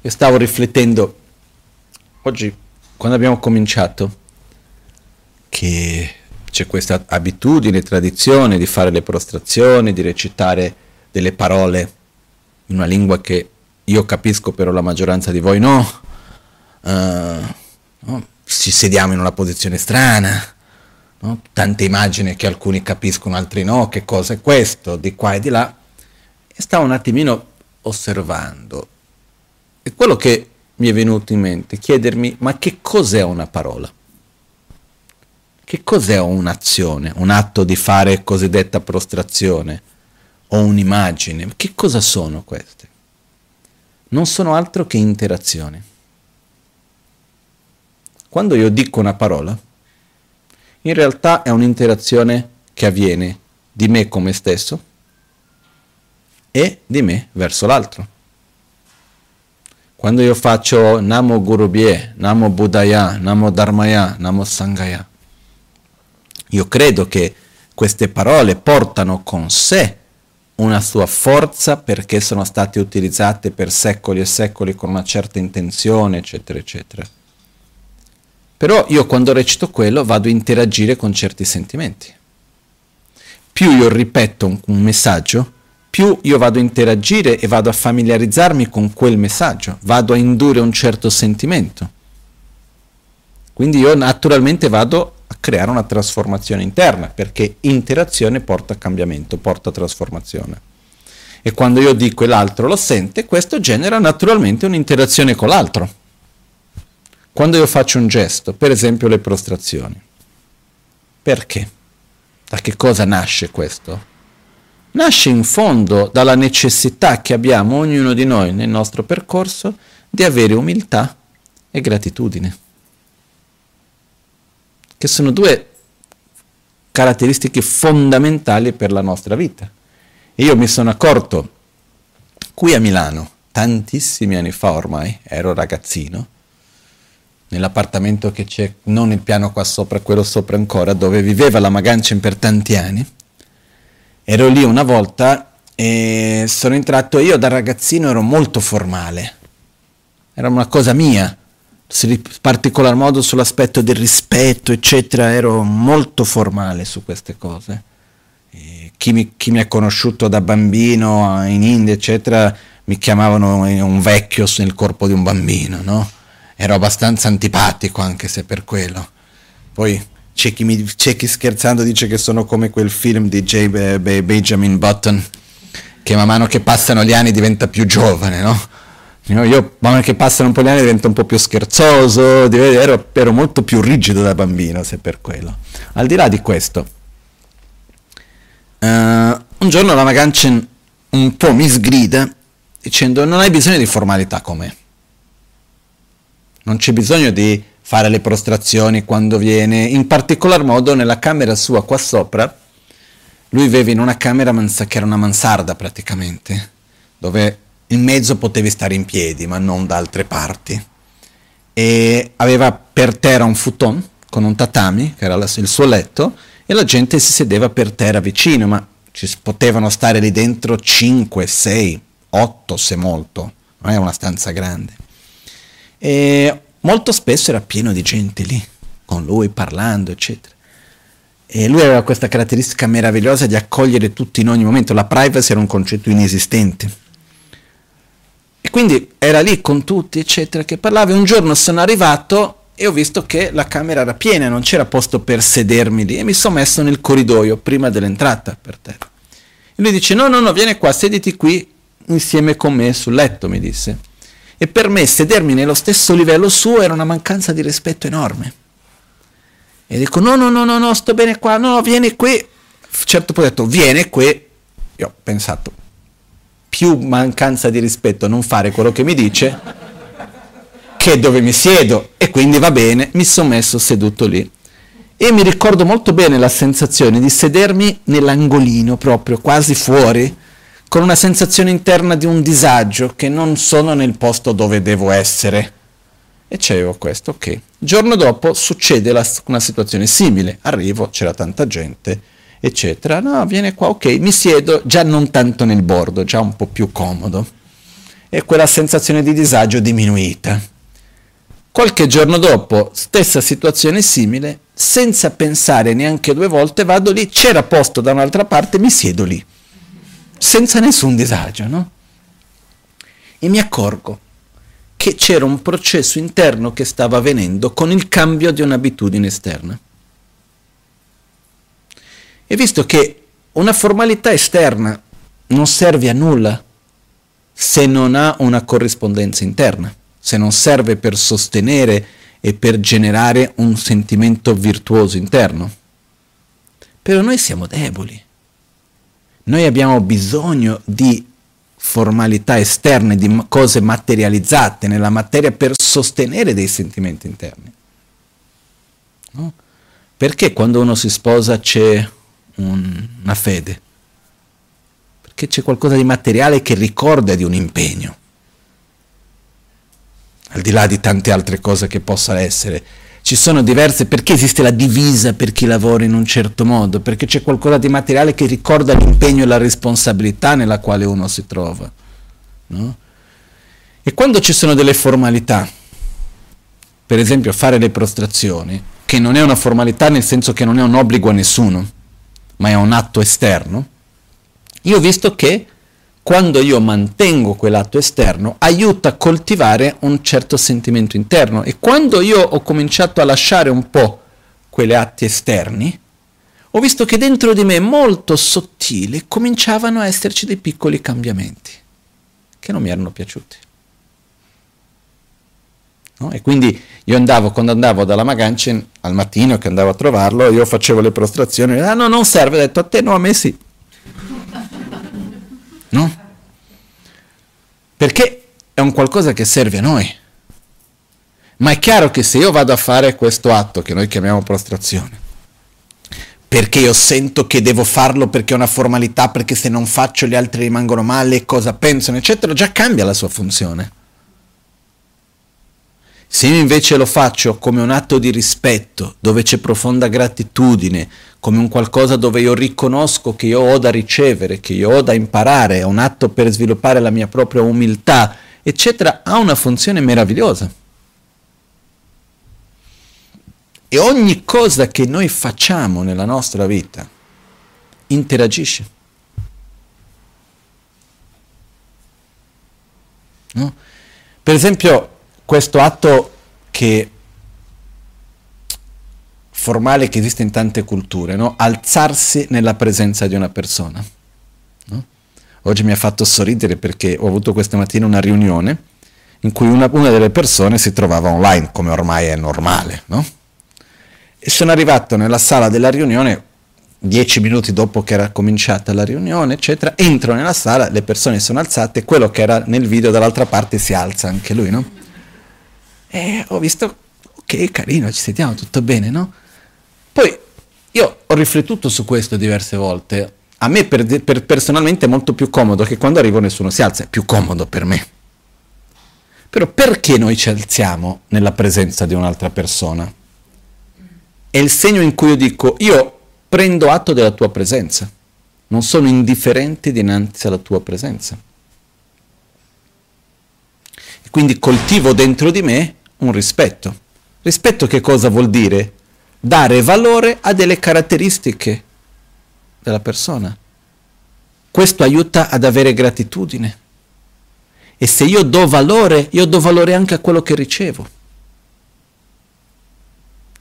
Io stavo riflettendo oggi quando abbiamo cominciato, che c'è questa abitudine, tradizione di fare le prostrazioni, di recitare delle parole in una lingua che io capisco però la maggioranza di voi no, uh, no? ci sediamo in una posizione strana, no? tante immagini che alcuni capiscono, altri no, che cosa è questo, di qua e di là, e stavo un attimino osservando. E quello che mi è venuto in mente, chiedermi, ma che cos'è una parola? Che cos'è un'azione, un atto di fare cosiddetta prostrazione o un'immagine? Che cosa sono queste? Non sono altro che interazioni. Quando io dico una parola, in realtà è un'interazione che avviene di me come stesso e di me verso l'altro. Quando io faccio Namo Gurubhye, Namo Buddhaya, Namo Dharmaya, Namo Sangaya, io credo che queste parole portano con sé una sua forza perché sono state utilizzate per secoli e secoli con una certa intenzione, eccetera, eccetera. Però io quando recito quello vado a interagire con certi sentimenti. Più io ripeto un, messaggio, più io vado a interagire e vado a familiarizzarmi con quel messaggio, vado a indurre un certo sentimento. Quindi io naturalmente vado creare una trasformazione interna, perché interazione porta cambiamento, porta trasformazione. E quando io dico e l'altro lo sente, questo genera naturalmente un'interazione con l'altro. Quando io faccio un gesto, per esempio le prostrazioni, perché? Da che cosa nasce questo? Nasce in fondo dalla necessità che abbiamo ognuno di noi nel nostro percorso di avere umiltà e gratitudine, che sono due caratteristiche fondamentali per la nostra vita. Io mi sono accorto qui a Milano, tantissimi anni fa ormai, ero ragazzino, nell'appartamento che c'è, non il piano qua sopra, quello sopra ancora, dove viveva la Magancin per tanti anni. Ero lì una volta e sono entrato io da ragazzino, ero molto formale, era una cosa mia, in particolar modo sull'aspetto del rispetto, eccetera, ero molto formale su queste cose. Chi mi, chi mi, ha conosciuto da bambino in India, eccetera, mi chiamavano un vecchio nel corpo di un bambino, no? ero abbastanza antipatico anche se per quello. Poi c'è chi, mi, c'è chi scherzando dice che sono come quel film di J. Benjamin Button, che man mano che passano gli anni diventa più giovane, no? Io, man che passano un po' gli anni divento un po' più scherzoso, ero, ero molto più rigido da bambino, se per quello. Al di là di questo, uh, un giorno la Magancin un po' mi sgrida dicendo non hai bisogno di formalità con me non c'è bisogno di fare le prostrazioni quando viene, in particolar modo nella camera sua qua sopra, lui viveva in una camera che era una mansarda praticamente, dove in mezzo potevi stare in piedi, ma non da altre parti. E aveva per terra un futon con un tatami, che era il suo letto, e la gente si sedeva per terra vicino, ma ci potevano stare lì dentro 5, 6, 8 se molto, non è una stanza grande. E molto spesso era pieno di gente lì, con lui parlando, eccetera. E lui aveva questa caratteristica meravigliosa di accogliere tutti in ogni momento. La privacy era un concetto inesistente. E quindi era lì con tutti, eccetera, che parlava. E un giorno sono arrivato e ho visto che la camera era piena, non c'era posto per sedermi lì. E mi sono messo nel corridoio prima dell'entrata per terra. E lui dice: No, no, no, vieni qua, sediti qui insieme con me sul letto, mi disse e per me sedermi nello stesso livello suo era una mancanza di rispetto enorme. E dico no, no, no, no, no, sto bene qua, no, vieni qui. Certo poi ho detto vieni qui. Io ho pensato, più mancanza di rispetto non fare quello che mi dice che dove mi siedo e quindi va bene, mi sono messo seduto lì. E mi ricordo molto bene la sensazione di sedermi nell'angolino proprio, quasi fuori, con una sensazione interna di un disagio che non sono nel posto dove devo essere. E c'avevo questo, ok. Giorno dopo succede la, una situazione simile, arrivo, c'era tanta gente, eccetera. No, viene qua, ok, mi siedo già non tanto nel bordo, già un po' più comodo. E quella sensazione di disagio diminuita. Qualche giorno dopo, stessa situazione simile, senza pensare neanche due volte, vado lì, c'era posto da un'altra parte, mi siedo lì, senza nessun disagio, no? E mi accorgo che c'era un processo interno che stava avvenendo con il cambio di un'abitudine esterna. E visto che una formalità esterna non serve a nulla se non ha una corrispondenza interna, se non serve per sostenere e per generare un sentimento virtuoso interno. Però noi siamo deboli. Noi abbiamo bisogno di formalità esterne, di cose materializzate nella materia per sostenere dei sentimenti interni. No? Perché quando uno si sposa c'è un, una fede? Perché c'è qualcosa di materiale che ricorda di un impegno al di là di tante altre cose che possano essere. Ci sono diverse, perché esiste la divisa per chi lavora in un certo modo? Perché c'è qualcosa di materiale che ricorda l'impegno e la responsabilità nella quale uno si trova. No? E quando ci sono delle formalità, per esempio fare le prostrazioni, che non è una formalità nel senso che non è un obbligo a nessuno, ma è un atto esterno, io ho visto che quando io mantengo quell'atto esterno, aiuta a coltivare un certo sentimento interno. E quando io ho cominciato a lasciare un po' quegli atti esterni, ho visto che dentro di me, molto sottili, cominciavano a esserci dei piccoli cambiamenti che non mi erano piaciuti. No? E quindi io andavo, quando andavo dalla Magancin al mattino che andavo a trovarlo, io facevo le prostrazioni, ah no, non serve, ho detto a te no, a me sì. (laughs) No? Perché è un qualcosa che serve a noi. Ma è chiaro che se io vado a fare questo atto che noi chiamiamo prostrazione, perché io sento che devo farlo perché è una formalità, perché se non faccio gli altri rimangono male, cosa pensano, eccetera, già cambia la sua funzione. Se io invece lo faccio come un atto di rispetto, dove c'è profonda gratitudine, come un qualcosa dove io riconosco che io ho da ricevere, che io ho da imparare, è un atto per sviluppare la mia propria umiltà, eccetera, ha una funzione meravigliosa. E ogni cosa che noi facciamo nella nostra vita interagisce. No? Per esempio, questo atto che formale che esiste in tante culture, no? alzarsi nella presenza di una persona. No? Oggi mi ha fatto sorridere perché ho avuto questa mattina una riunione in cui una, una delle persone si trovava online, come ormai è normale. No? E sono arrivato nella sala della riunione dieci minuti dopo che era cominciata la riunione, eccetera, entro nella sala, le persone sono alzate, quello che era nel video dall'altra parte si alza anche lui, no? E ho visto, ok, carino, ci sentiamo, tutto bene, no? Poi io ho riflettuto su questo diverse volte. A me per, per personalmente è molto più comodo che quando arrivo nessuno si alza, è più comodo per me. Però perché noi ci alziamo nella presenza di un'altra persona? È il segno in cui io dico, io prendo atto della tua presenza, non sono indifferente dinanzi alla tua presenza. E quindi coltivo dentro di me un rispetto. Rispetto che cosa vuol dire? Dare valore a delle caratteristiche della persona. Questo aiuta ad avere gratitudine. E se io do valore, io do valore anche a quello che ricevo.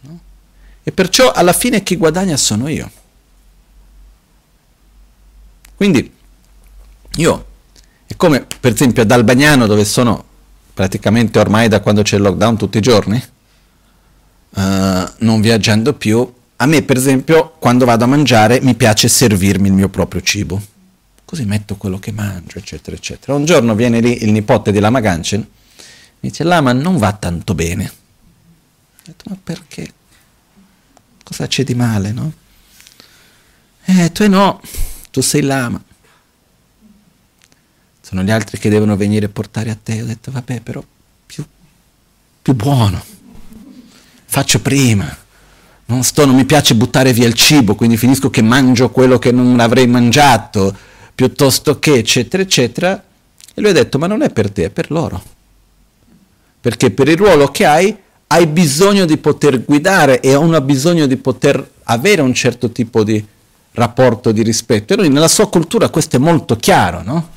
No? E perciò alla fine chi guadagna sono io. Quindi io, è come per esempio ad Albagnano dove sono praticamente ormai da quando c'è il lockdown tutti i giorni, uh, non viaggiando più, a me per esempio quando vado a mangiare mi piace servirmi il mio proprio cibo, così metto quello che mangio, eccetera, eccetera. Un giorno viene lì il nipote di Lama Ganchen, mi dice Lama non va tanto bene. Ho detto ma perché? Cosa c'è di male, no? Eh, tu no, tu sei Lama sono gli altri che devono venire a portare a te. Ho detto, vabbè, però più, più buono. Faccio prima. Non, sto, non mi piace buttare via il cibo, quindi finisco che mangio quello che non avrei mangiato, piuttosto che, eccetera, eccetera. E lui ha detto, ma non è per te, è per loro. Perché per il ruolo che hai, hai bisogno di poter guidare e hanno bisogno di poter avere un certo tipo di rapporto di rispetto. E lui nella sua cultura questo è molto chiaro, no?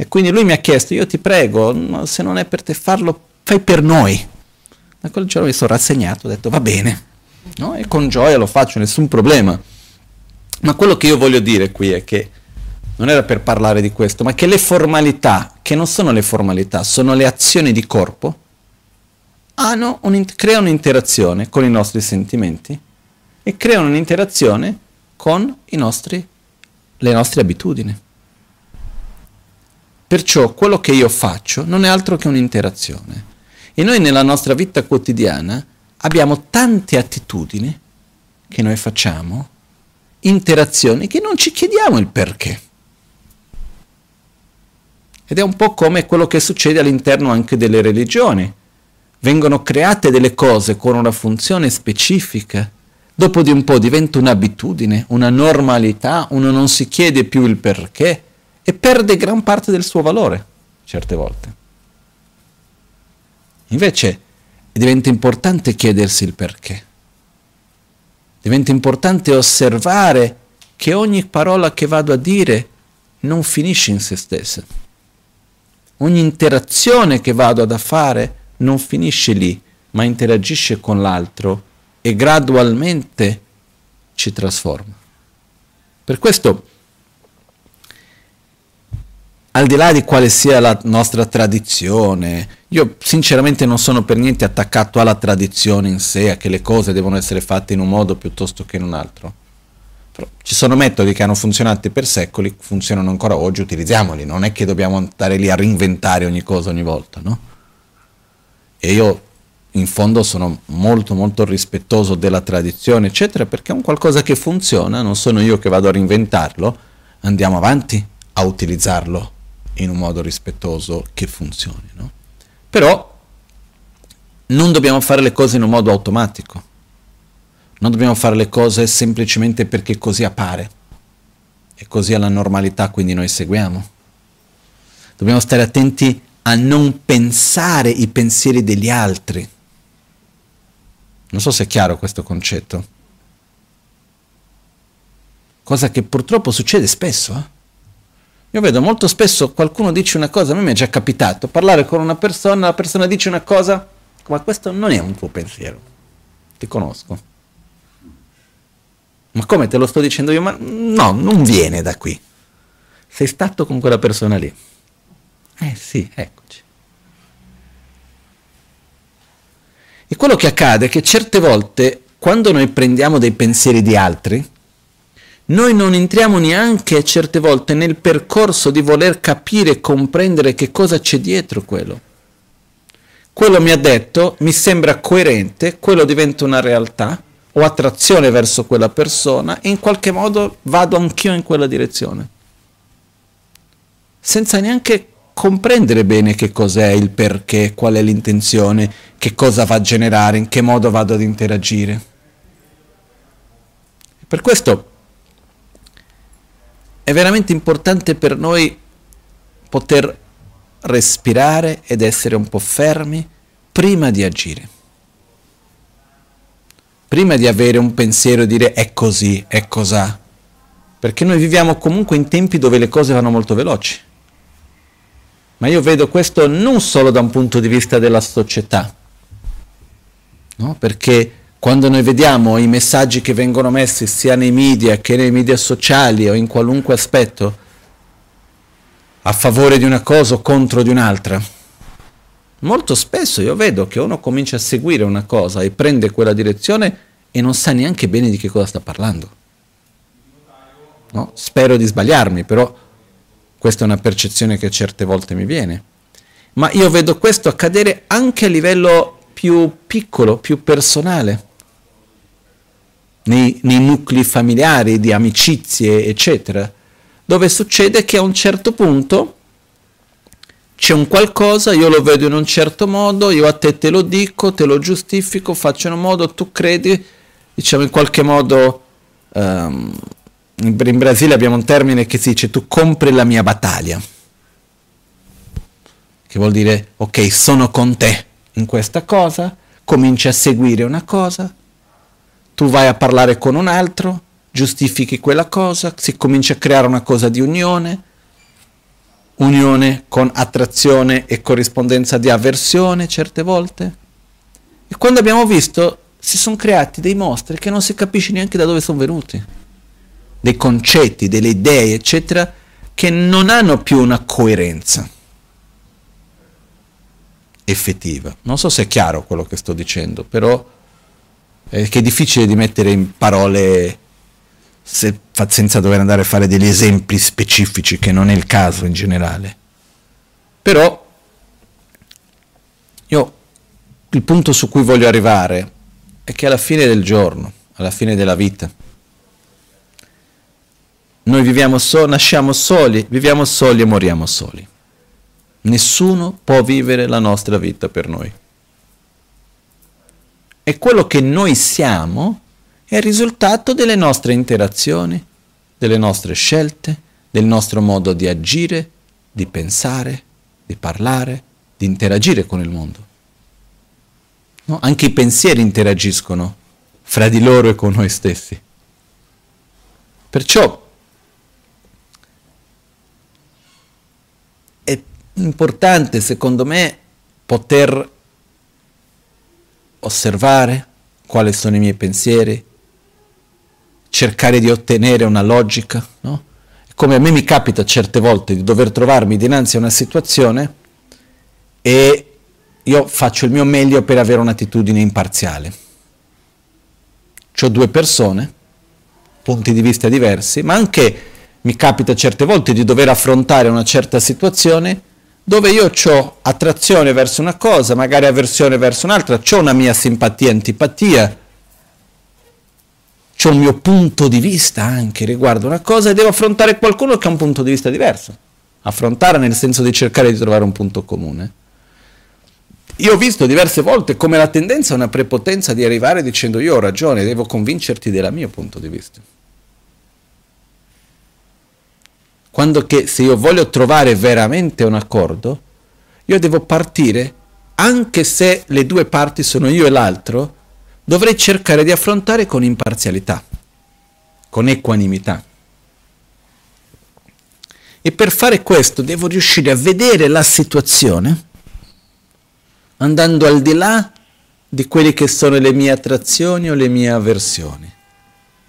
E quindi lui mi ha chiesto, io ti prego, se non è per te farlo, fai per noi. Da quel giorno mi sono rassegnato, ho detto va bene, no? e con gioia lo faccio, nessun problema. Ma quello che io voglio dire qui è che non era per parlare di questo, ma che le formalità, che non sono le formalità, sono le azioni di corpo, un, creano un'interazione con i nostri sentimenti e creano un'interazione con nostri, le nostre abitudini. Perciò quello che io faccio non è altro che un'interazione. E noi nella nostra vita quotidiana abbiamo tante attitudini che noi facciamo, interazioni che non ci chiediamo il perché. Ed è un po' come quello che succede all'interno anche delle religioni. Vengono create delle cose con una funzione specifica, dopo di un po' diventa un'abitudine, una normalità, uno non si chiede più il perché perde gran parte del suo valore, certe volte. Invece diventa importante chiedersi il perché. Diventa importante osservare che ogni parola che vado a dire non finisce in se stessa ogni interazione che vado ad fare non finisce lì, ma interagisce con l'altro e gradualmente ci trasforma. Per questo, al di là di quale sia la nostra tradizione, io sinceramente non sono per niente attaccato alla tradizione in sé, a che le cose devono essere fatte in un modo piuttosto che in un altro. Ci sono metodi che hanno funzionato per secoli, funzionano ancora oggi, utilizziamoli, non è che dobbiamo andare lì a reinventare ogni cosa ogni volta, no? E io in fondo sono molto molto rispettoso della tradizione, eccetera, perché è un qualcosa che funziona, non sono io che vado a reinventarlo, andiamo avanti a utilizzarlo in un modo rispettoso che funzioni, no? Però non dobbiamo fare le cose in un modo automatico non dobbiamo fare le cose semplicemente perché così appare. E così è la normalità, quindi noi seguiamo. Dobbiamo stare attenti a non pensare i pensieri degli altri. Non so se è chiaro questo concetto. Cosa che purtroppo succede spesso. Eh? Io vedo molto spesso qualcuno dice una cosa, a me mi è già capitato, parlare con una persona, la persona dice una cosa, ma questo non è un tuo pensiero. Ti conosco. Ma come te lo sto dicendo io? Ma no, non viene da qui. Sei stato con quella persona lì. Eh sì, eccoci. E quello che accade è che certe volte, quando noi prendiamo dei pensieri di altri, noi non entriamo neanche certe volte nel percorso di voler capire e comprendere che cosa c'è dietro quello. Quello mi ha detto, mi sembra coerente, quello diventa una realtà, ho attrazione verso quella persona e in qualche modo vado anch'io in quella direzione. Senza neanche comprendere bene che cos'è il perché, qual è l'intenzione, che cosa va a generare, in che modo vado ad interagire. Per questo è veramente importante per noi poter respirare ed essere un po' fermi prima di agire prima di avere un pensiero e dire è così, è cos'ha. Perché noi viviamo comunque in tempi dove le cose vanno molto veloci. Ma io vedo questo non solo da un punto di vista della società, no? perché quando noi vediamo i messaggi che vengono messi sia nei media che nei media sociali o in qualunque aspetto, a favore di una cosa o contro di un'altra, Molto spesso io vedo che uno comincia a seguire una cosa e prende quella direzione e non sa neanche bene di che cosa sta parlando. No? Spero di sbagliarmi, però questa è una percezione che certe volte mi viene. Ma io vedo questo accadere anche a livello più piccolo, più personale, nei, nei nuclei familiari, di amicizie, eccetera, dove succede che a un certo punto c'è un qualcosa, io lo vedo in un certo modo, io a te te lo dico, te lo giustifico, faccio in un modo, tu credi, diciamo in qualche modo, um, in Brasile abbiamo un termine che si dice tu compri la mia battaglia, che vuol dire ok, sono con te in questa cosa, cominci a seguire una cosa, tu vai a parlare con un altro, giustifichi quella cosa, si comincia a creare una cosa di unione, unione con attrazione e corrispondenza di avversione certe volte. E quando abbiamo visto si sono creati dei mostri che non si capisce neanche da dove sono venuti, dei concetti, delle idee, eccetera, che non hanno più una coerenza effettiva. Non so se è chiaro quello che sto dicendo, però è che è difficile di mettere in parole se, senza dover andare a fare degli esempi specifici, che non è il caso in generale. Però io il punto su cui voglio arrivare è che alla fine del giorno, alla fine della vita, noi viviamo so, nasciamo soli, viviamo soli e moriamo soli. Nessuno può vivere la nostra vita per noi. E quello che noi siamo è il risultato delle nostre interazioni, delle nostre scelte, del nostro modo di agire, di pensare, di parlare, di interagire con il mondo. No? Anche i pensieri interagiscono fra di loro e con noi stessi. Perciò è importante, secondo me, poter osservare quali sono i miei pensieri, cercare di ottenere una logica, no? Come a me mi capita certe volte di dover trovarmi dinanzi a una situazione e io faccio il mio meglio per avere un'attitudine imparziale. Ho due persone, punti di vista diversi, ma anche mi capita certe volte di dover affrontare una certa situazione dove io ho attrazione verso una cosa, magari avversione verso un'altra, ho una mia simpatia, antipatia, ho un mio punto di vista anche riguardo una cosa e devo affrontare qualcuno che ha un punto di vista diverso. Affrontare nel senso di cercare di trovare un punto comune. Io ho visto diverse volte come la tendenza è una prepotenza di arrivare dicendo io ho ragione, devo convincerti del mio punto di vista. Quando che se io voglio trovare veramente un accordo, io devo partire, anche se le due parti sono io e l'altro, dovrei cercare di affrontare con imparzialità, con equanimità. E per fare questo devo riuscire a vedere la situazione andando al di là di quelle che sono le mie attrazioni o le mie avversioni.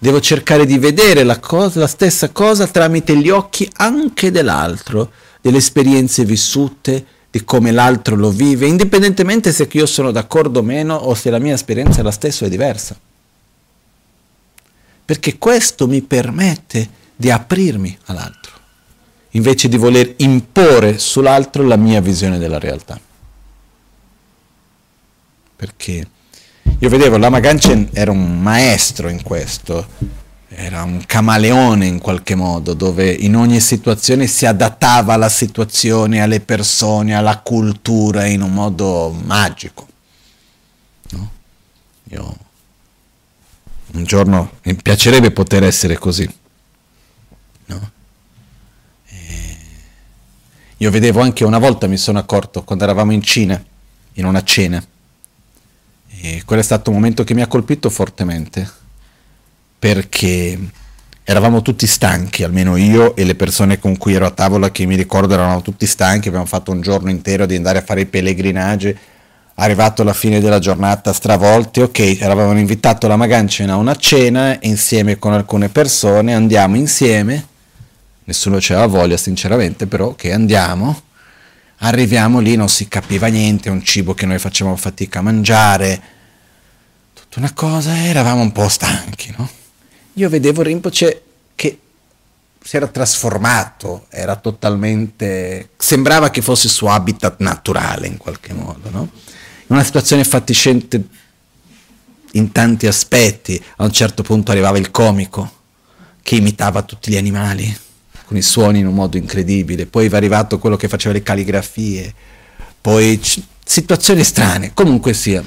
Devo cercare di vedere la, cosa, la stessa cosa tramite gli occhi anche dell'altro, delle esperienze vissute, di come l'altro lo vive, indipendentemente se io sono d'accordo o meno o se la mia esperienza è la stessa o è diversa. Perché questo mi permette di aprirmi all'altro, invece di voler imporre sull'altro la mia visione della realtà. Perché io vedevo Lama Ganchen era un maestro in questo, era un camaleone in qualche modo, dove in ogni situazione si adattava alla situazione, alle persone, alla cultura in un modo magico. No? Io un giorno mi piacerebbe poter essere così. No? Io vedevo anche una volta, mi sono accorto, quando eravamo in Cina, in una cena, e quello è stato un momento che mi ha colpito fortemente perché eravamo tutti stanchi, almeno io e le persone con cui ero a tavola che mi ricordo eravamo tutti stanchi, abbiamo fatto un giorno intero di andare a fare i pellegrinaggi, arrivato alla fine della giornata stravolti, ok, eravamo invitato la Magancena a una cena insieme con alcune persone, andiamo insieme, nessuno c'aveva voglia sinceramente, però che andiamo, arriviamo lì, non si capiva niente, un cibo che noi facevamo fatica a mangiare, tutta una cosa, eravamo un po' stanchi, no? io vedevo Rinpoche che si era trasformato, era totalmente, sembrava che fosse il suo habitat naturale in qualche modo, no? in una situazione fatiscente in tanti aspetti, a un certo punto arrivava il comico che imitava tutti gli animali con i suoni in un modo incredibile, poi è arrivato quello che faceva le calligrafie, poi c- situazioni strane, comunque sia.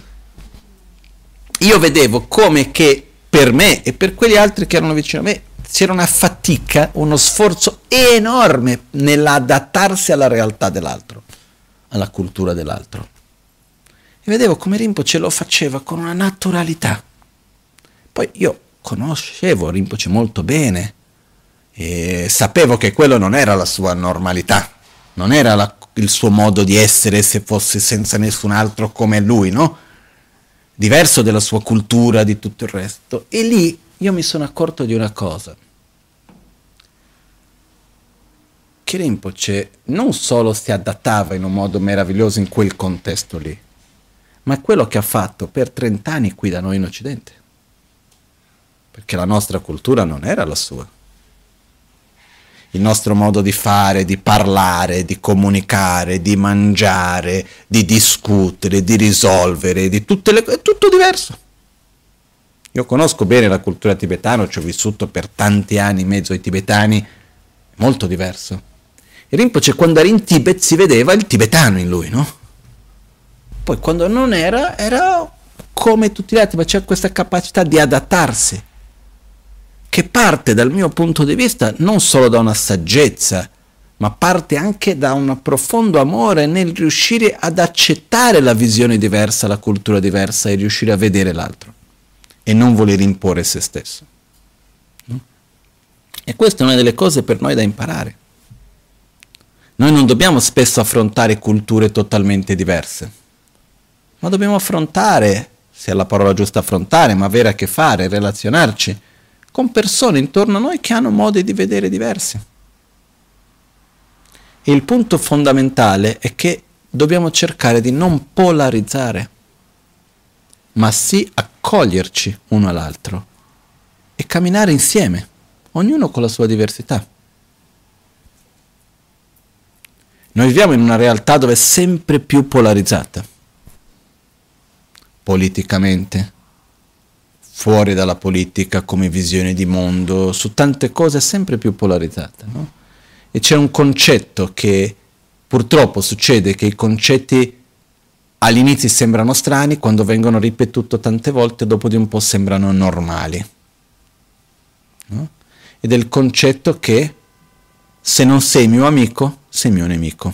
Io vedevo come che per me e per quegli altri che erano vicino a me c'era una fatica, uno sforzo enorme nell'adattarsi alla realtà dell'altro, alla cultura dell'altro. E vedevo come Rinpoche lo faceva con una naturalità. Poi io conoscevo Rinpoche molto bene e sapevo che quello non era la sua normalità, non era la, il suo modo di essere se fosse senza nessun altro come lui, no? Diverso della sua cultura, di tutto il resto. E lì io mi sono accorto di una cosa. Che Rinpoche non solo si adattava in un modo meraviglioso in quel contesto lì, ma quello che ha fatto per 30 anni qui da noi in Occidente. Perché la nostra cultura non era la sua. Il nostro modo di fare, di parlare, di comunicare, di mangiare, di discutere, di risolvere, di tutte le cose, è tutto diverso. Io conosco bene la cultura tibetana, ci ho vissuto per tanti anni in mezzo ai tibetani, è molto diverso. E Rinpoche quando era in Tibet si vedeva il tibetano in lui, no? Poi quando non era, era come tutti gli altri, ma c'è questa capacità di adattarsi, che parte dal mio punto di vista non solo da una saggezza, ma parte anche da un profondo amore nel riuscire ad accettare la visione diversa, la cultura diversa e riuscire a vedere l'altro e non voler imporre se stesso. E questa è una delle cose per noi da imparare. Noi non dobbiamo spesso affrontare culture totalmente diverse ma dobbiamo affrontare, se è la parola giusta affrontare, ma avere a che fare, relazionarci con persone intorno a noi che hanno modi di vedere diversi. E il punto fondamentale è che dobbiamo cercare di non polarizzare, ma sì accoglierci uno all'altro e camminare insieme, ognuno con la sua diversità. Noi viviamo in una realtà dove è sempre più polarizzata politicamente, fuori dalla politica come visione di mondo, su tante cose sempre più polarizzate. No? E c'è un concetto che purtroppo succede che i concetti all'inizio sembrano strani, quando vengono ripetuti tante volte, dopo di un po' sembrano normali. No? Ed è il concetto che se non sei mio amico, sei mio nemico.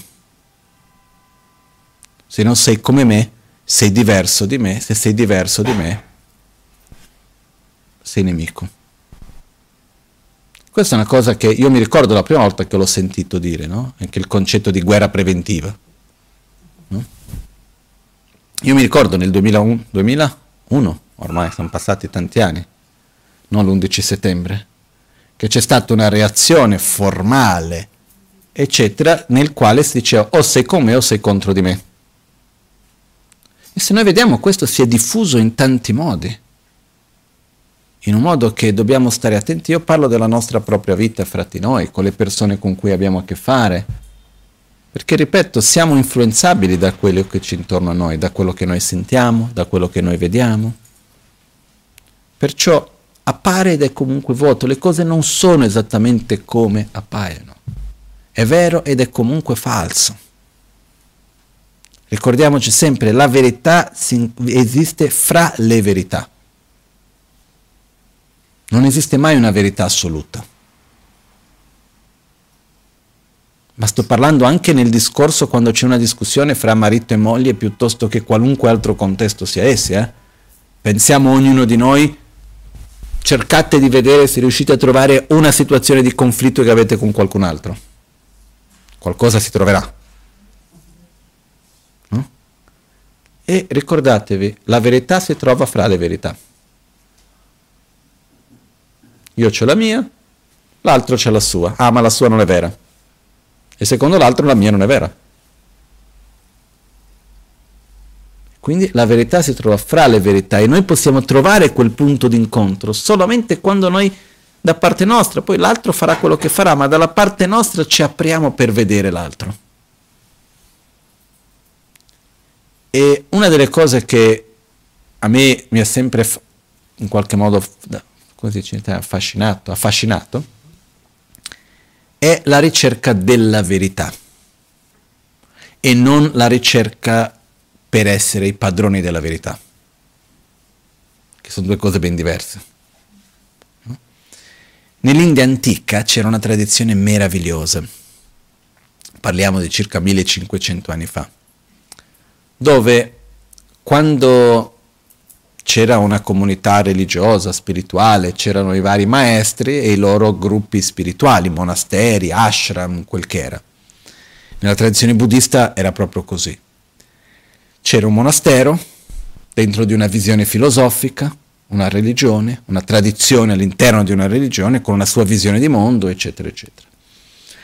Se non sei come me, sei diverso di me, se sei diverso di me, sei nemico. Questa è una cosa che io mi ricordo la prima volta che l'ho sentito dire, no? Anche il concetto di guerra preventiva. No? Io mi ricordo nel 2001, 2001, ormai sono passati tanti anni, non l'11 settembre, che c'è stata una reazione formale, eccetera, nel quale si diceva o sei con me o sei contro di me. E se noi vediamo questo si è diffuso in tanti modi, in un modo che dobbiamo stare attenti. Io parlo della nostra propria vita fra di noi, con le persone con cui abbiamo a che fare, perché ripeto, siamo influenzabili da quello che c'è intorno a noi, da quello che noi sentiamo, da quello che noi vediamo. Perciò appare ed è comunque vuoto, le cose non sono esattamente come appaiono. È vero ed è comunque falso. Ricordiamoci sempre, la verità esiste fra le verità. Non esiste mai una verità assoluta. Ma sto parlando anche nel discorso quando c'è una discussione fra marito e moglie piuttosto che qualunque altro contesto sia essi. Eh? Pensiamo ognuno di noi, cercate di vedere se riuscite a trovare una situazione di conflitto che avete con qualcun altro. Qualcosa si troverà. E ricordatevi, la verità si trova fra le verità. Io ho la mia, l'altro c'è la sua. Ah, ma la sua non è vera. E secondo l'altro la mia non è vera. Quindi la verità si trova fra le verità e noi possiamo trovare quel punto d'incontro solamente quando noi da parte nostra, poi l'altro farà quello che farà, ma dalla parte nostra ci apriamo per vedere l'altro. E una delle cose che a me mi ha sempre in qualche modo come si dice, affascinato, affascinato è la ricerca della verità e non la ricerca per essere i padroni della verità, che sono due cose ben diverse. Nell'India antica c'era una tradizione meravigliosa, parliamo di circa 1500 anni fa dove quando c'era una comunità religiosa, spirituale, c'erano i vari maestri e i loro gruppi spirituali, monasteri, ashram, quel che era. Nella tradizione buddista era proprio così. C'era un monastero dentro di una visione filosofica, una religione, una tradizione all'interno di una religione con una sua visione di mondo, eccetera, eccetera.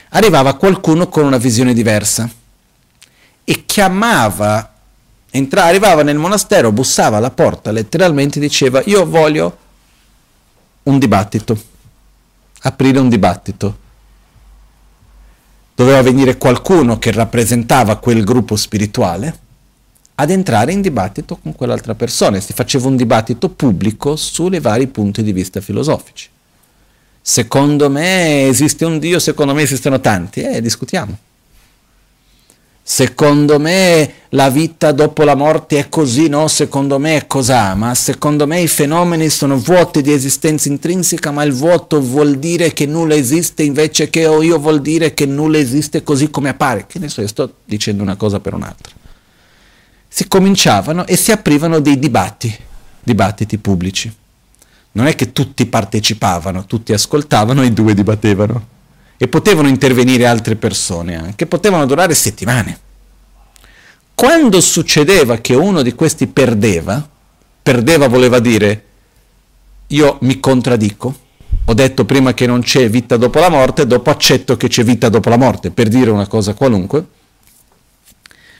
Arrivava qualcuno con una visione diversa e chiamava, entra, arrivava nel monastero, bussava alla porta, letteralmente diceva io voglio un dibattito, aprire un dibattito. Doveva venire qualcuno che rappresentava quel gruppo spirituale ad entrare in dibattito con quell'altra persona e si faceva un dibattito pubblico sulle vari punti di vista filosofici. Secondo me esiste un Dio, secondo me esistono tanti, eh, discutiamo. Secondo me la vita dopo la morte è così, no? Secondo me è cos'ha, ma secondo me i fenomeni sono vuoti di esistenza intrinseca, ma il vuoto vuol dire che nulla esiste invece che io vuol dire che nulla esiste così come appare. Che ne so, io sto dicendo una cosa per un'altra si cominciavano e si aprivano dei dibattiti, dibattiti pubblici. Non è che tutti partecipavano, tutti ascoltavano e i due dibattevano. E potevano intervenire altre persone anche, potevano durare settimane. Quando succedeva che uno di questi perdeva, perdeva voleva dire io mi contraddico, ho detto prima che non c'è vita dopo la morte, dopo accetto che c'è vita dopo la morte, per dire una cosa qualunque.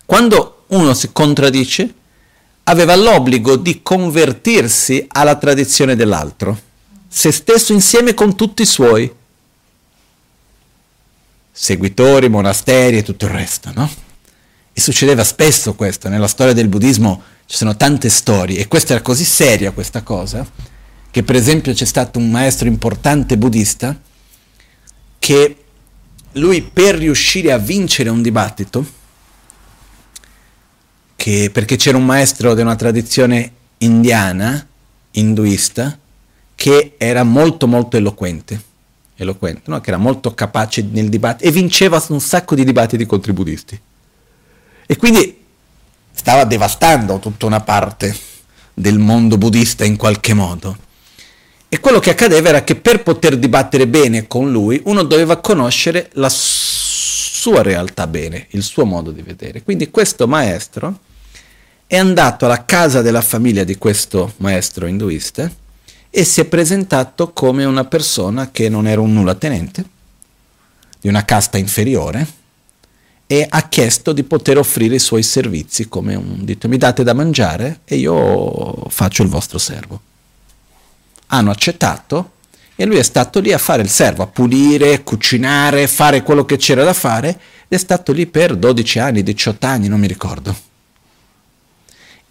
Quando uno si contraddice, aveva l'obbligo di convertirsi alla tradizione dell'altro, se stesso insieme con tutti i suoi seguitori, monasteri e tutto il resto, no? E succedeva spesso questo, nella storia del buddismo ci sono tante storie e questa era così seria questa cosa, che per esempio c'è stato un maestro importante buddista che lui per riuscire a vincere un dibattito, che, perché c'era un maestro di una tradizione indiana, induista, che era molto molto eloquente, eloquente no? che era molto capace nel dibattito e vinceva un sacco di dibattiti contro i buddisti. E quindi stava devastando tutta una parte del mondo buddista in qualche modo. E quello che accadeva era che per poter dibattere bene con lui, uno doveva conoscere la sua realtà bene, il suo modo di vedere. Quindi questo maestro è andato alla casa della famiglia di questo maestro induista e si è presentato come una persona che non era un nulla tenente, di una casta inferiore, e ha chiesto di poter offrire i suoi servizi come un dito mi date da mangiare e io faccio il vostro servo. Hanno accettato e lui è stato lì a fare il servo, a pulire, cucinare, fare quello che c'era da fare ed è stato lì per 12 anni, 18 anni, non mi ricordo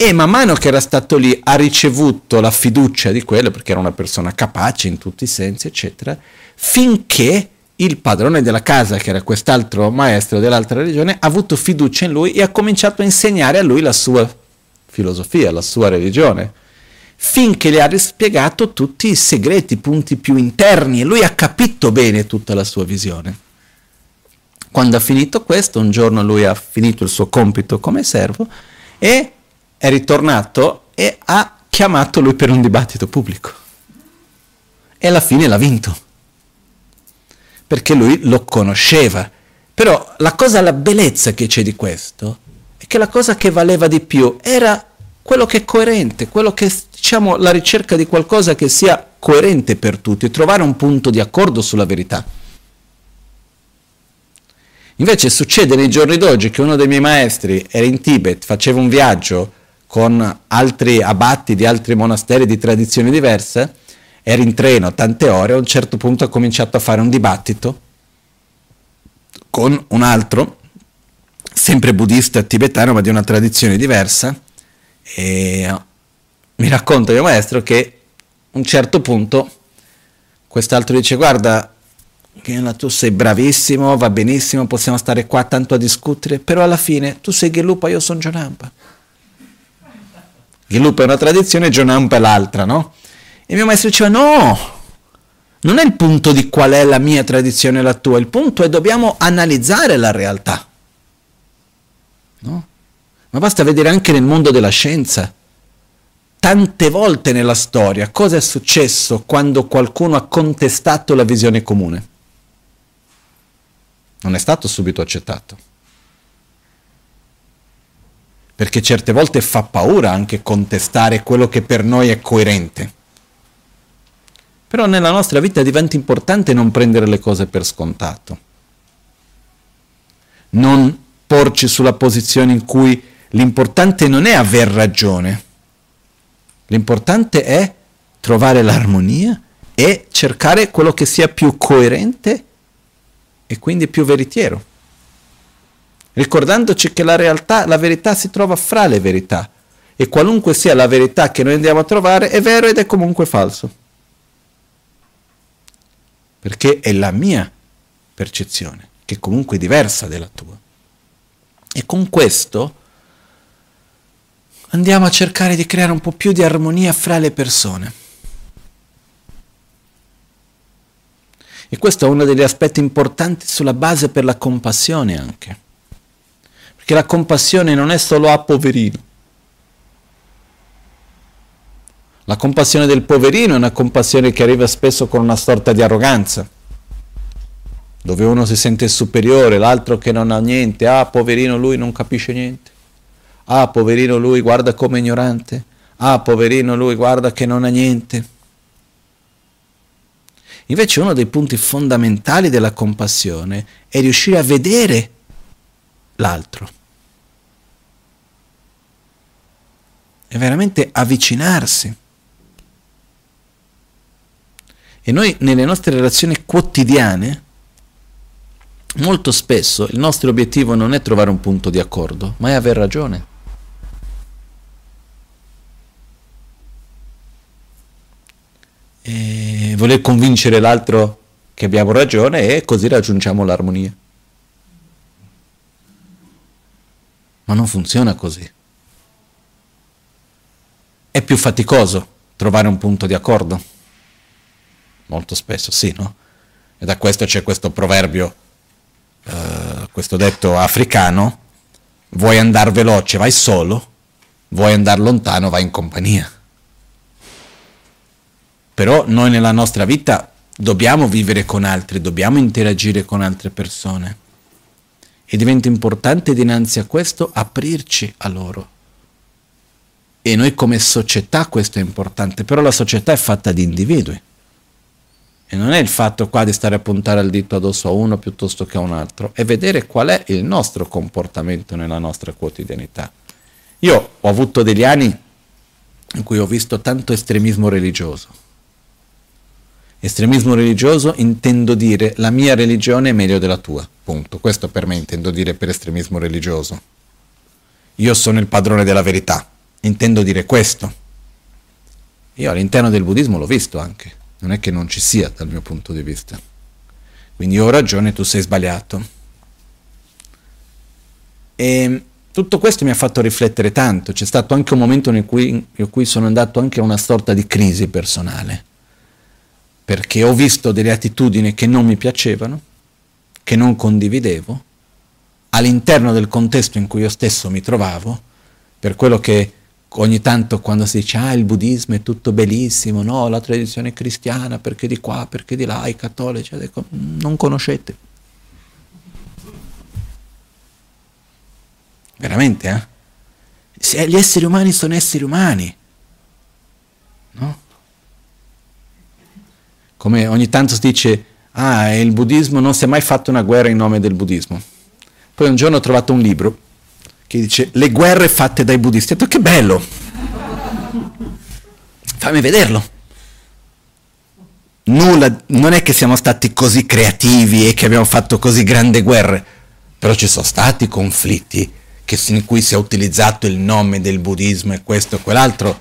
e man mano che era stato lì ha ricevuto la fiducia di quello perché era una persona capace in tutti i sensi, eccetera, finché il padrone della casa, che era quest'altro maestro dell'altra religione, ha avuto fiducia in lui e ha cominciato a insegnare a lui la sua filosofia, la sua religione, finché le ha rispiegato tutti i segreti, i punti più interni e lui ha capito bene tutta la sua visione. Quando ha finito questo, un giorno lui ha finito il suo compito come servo e è ritornato e ha chiamato lui per un dibattito pubblico. E alla fine l'ha vinto. Perché lui lo conosceva. Però la cosa, la bellezza che c'è di questo, è che la cosa che valeva di più era quello che è coerente, quello che diciamo la ricerca di qualcosa che sia coerente per tutti, trovare un punto di accordo sulla verità. Invece succede nei giorni d'oggi che uno dei miei maestri era in Tibet, faceva un viaggio con altri abatti di altri monasteri di tradizioni diverse, era in treno tante ore, a un certo punto ha cominciato a fare un dibattito con un altro, sempre buddista tibetano ma di una tradizione diversa, e mi racconta mio maestro che a un certo punto quest'altro dice guarda tu sei bravissimo, va benissimo, possiamo stare qua tanto a discutere, però alla fine tu sei Gelupa, io sono Jonampa. Gelupa è una tradizione, Jonampa è l'altra, no? E mio maestro diceva no, non è il punto di qual è la mia tradizione e la tua, il punto è dobbiamo analizzare la realtà. No? ma basta vedere anche nel mondo della scienza. Tante volte nella storia cosa è successo quando qualcuno ha contestato la visione comune? Non è stato subito accettato. Perché certe volte fa paura anche contestare quello che per noi è coerente. Però nella nostra vita diventa importante non prendere le cose per scontato. Non porci sulla posizione in cui l'importante non è aver ragione, L'importante è trovare l'armonia e cercare quello che sia più coerente e quindi più veritiero. Ricordandoci che la realtà, la verità si trova fra le verità e qualunque sia la verità che noi andiamo a trovare è vero ed è comunque falso. Perché è la mia percezione, che è comunque diversa dalla tua. E con questo andiamo a cercare di creare un po' più di armonia fra le persone. E questo è uno degli aspetti importanti sulla base per la compassione anche. Perché la compassione non è solo a poverino. La compassione del poverino è una compassione che arriva spesso con una sorta di arroganza, dove uno si sente superiore, l'altro che non ha niente, ah poverino lui non capisce niente. Ah, poverino lui, guarda come ignorante. Ah, poverino lui, guarda che non ha niente. Invece uno dei punti fondamentali della compassione è riuscire a vedere l'altro. È veramente avvicinarsi. E noi nelle nostre relazioni quotidiane molto spesso il nostro obiettivo non è trovare un punto di accordo, ma è aver ragione. e voler convincere l'altro che abbiamo ragione e così raggiungiamo l'armonia. Ma non funziona così. È più faticoso trovare un punto di accordo. Molto spesso sì, no? E da questo c'è questo proverbio, uh, questo detto africano, vuoi andare veloce, vai solo, vuoi andare lontano, vai in compagnia. Però noi nella nostra vita dobbiamo vivere con altri, dobbiamo interagire con altre persone. E diventa importante dinanzi a questo aprirci a loro. E noi come società questo è importante, però la società è fatta di individui. E non è il fatto qua di stare a puntare il dito addosso a uno piuttosto che a un altro, è vedere qual è il nostro comportamento nella nostra quotidianità. Io ho avuto degli anni in cui ho visto tanto estremismo religioso Estremismo religioso intendo dire la mia religione è meglio della tua, punto. Questo per me intendo dire per estremismo religioso. Io sono il padrone della verità, intendo dire questo. Io all'interno del buddismo l'ho visto anche, non è che non ci sia dal mio punto di vista. Quindi io ho ragione, tu sei sbagliato. E tutto questo mi ha fatto riflettere tanto, c'è stato anche un momento in cui, in cui sono andato anche a una sorta di crisi personale perché ho visto delle attitudini che non mi piacevano, che non condividevo, all'interno del contesto in cui io stesso mi trovavo, per quello che ogni tanto quando si dice ah il buddismo è tutto bellissimo, no, la tradizione cristiana, perché di qua, perché di là, i cattolici, non conoscete. Veramente, eh? Gli esseri umani sono esseri umani, no? Come ogni tanto si dice, ah, il buddismo non si è mai fatto una guerra in nome del buddismo. Poi un giorno ho trovato un libro che dice le guerre fatte dai buddisti. Ho detto che bello, (laughs) fammi vederlo. Nulla, non è che siamo stati così creativi e che abbiamo fatto così grandi guerre, però ci sono stati conflitti in cui si è utilizzato il nome del buddismo e questo e quell'altro,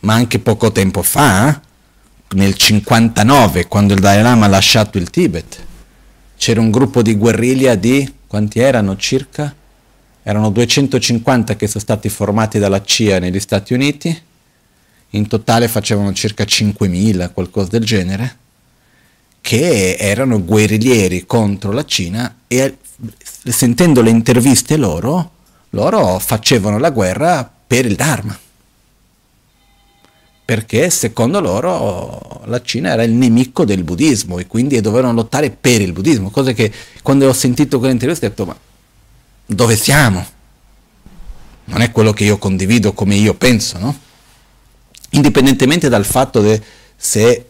ma anche poco tempo fa. Eh? Nel 59, quando il Dalai Lama ha lasciato il Tibet, c'era un gruppo di guerriglia di, quanti erano circa? Erano 250 che sono stati formati dalla CIA negli Stati Uniti, in totale facevano circa 5.000, qualcosa del genere, che erano guerriglieri contro la Cina e sentendo le interviste loro, loro facevano la guerra per il Dharma perché secondo loro la Cina era il nemico del buddismo e quindi dovevano lottare per il buddismo, cosa che quando ho sentito quell'intervista ho detto ma dove siamo? Non è quello che io condivido come io penso, no? Indipendentemente dal fatto se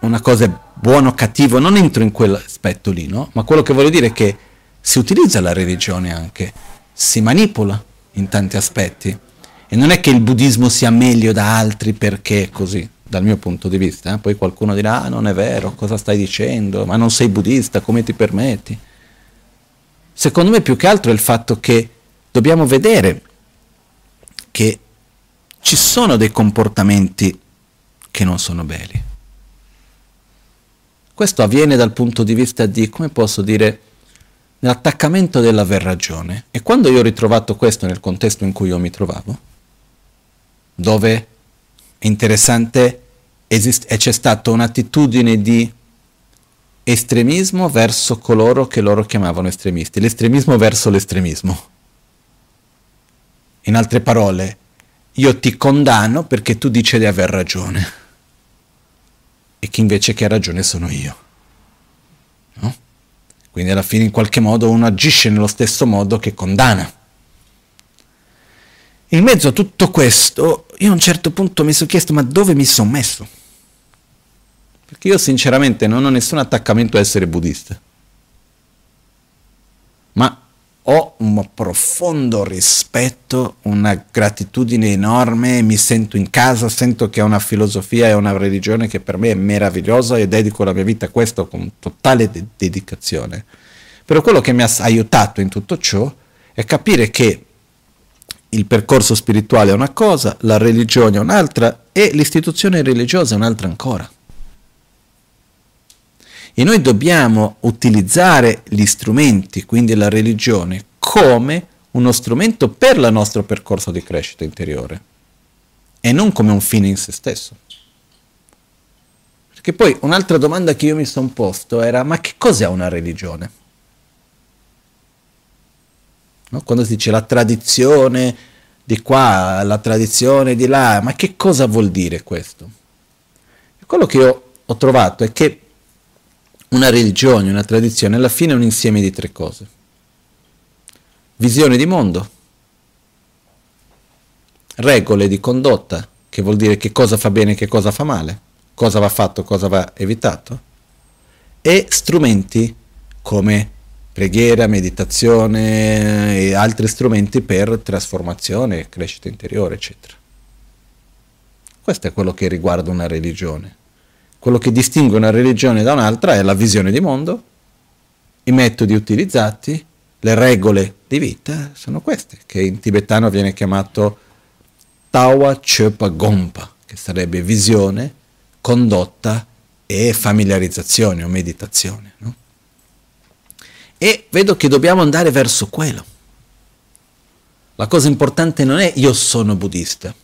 una cosa è buona o cattiva, non entro in quell'aspetto lì, no? Ma quello che voglio dire è che si utilizza la religione anche, si manipola in tanti aspetti e non è che il buddismo sia meglio da altri perché è così, dal mio punto di vista. Eh? Poi qualcuno dirà, ah, non è vero, cosa stai dicendo? Ma non sei buddista, come ti permetti? Secondo me più che altro è il fatto che dobbiamo vedere che ci sono dei comportamenti che non sono belli. Questo avviene dal punto di vista di, come posso dire, l'attaccamento dell'aver ragione. E quando io ho ritrovato questo nel contesto in cui io mi trovavo, dove è interessante esist- e c'è stata un'attitudine di estremismo verso coloro che loro chiamavano estremisti, l'estremismo verso l'estremismo. In altre parole, io ti condanno perché tu dici di aver ragione e chi invece che ha ragione sono io. No? Quindi alla fine in qualche modo uno agisce nello stesso modo che condanna. In mezzo a tutto questo, io a un certo punto mi sono chiesto ma dove mi sono messo? Perché io sinceramente non ho nessun attaccamento a essere buddista, ma ho un profondo rispetto, una gratitudine enorme, mi sento in casa, sento che è una filosofia e una religione che per me è meravigliosa e dedico la mia vita a questo con totale de- dedicazione. Però quello che mi ha aiutato in tutto ciò è capire che il percorso spirituale è una cosa, la religione è un'altra e l'istituzione religiosa è un'altra ancora. E noi dobbiamo utilizzare gli strumenti, quindi la religione, come uno strumento per il nostro percorso di crescita interiore e non come un fine in se stesso. Perché poi un'altra domanda che io mi sono posto era ma che cos'è una religione? No? Quando si dice la tradizione di qua, la tradizione di là, ma che cosa vuol dire questo? Quello che io ho trovato è che una religione, una tradizione, alla fine è un insieme di tre cose. Visione di mondo, regole di condotta, che vuol dire che cosa fa bene e che cosa fa male, cosa va fatto, cosa va evitato, e strumenti come preghiera, meditazione e altri strumenti per trasformazione, crescita interiore, eccetera. Questo è quello che riguarda una religione. Quello che distingue una religione da un'altra è la visione di mondo, i metodi utilizzati, le regole di vita sono queste, che in tibetano viene chiamato Tawa Chöpa Gompa, che sarebbe visione, condotta e familiarizzazione o meditazione. No? E vedo che dobbiamo andare verso quello. La cosa importante non è io sono buddista,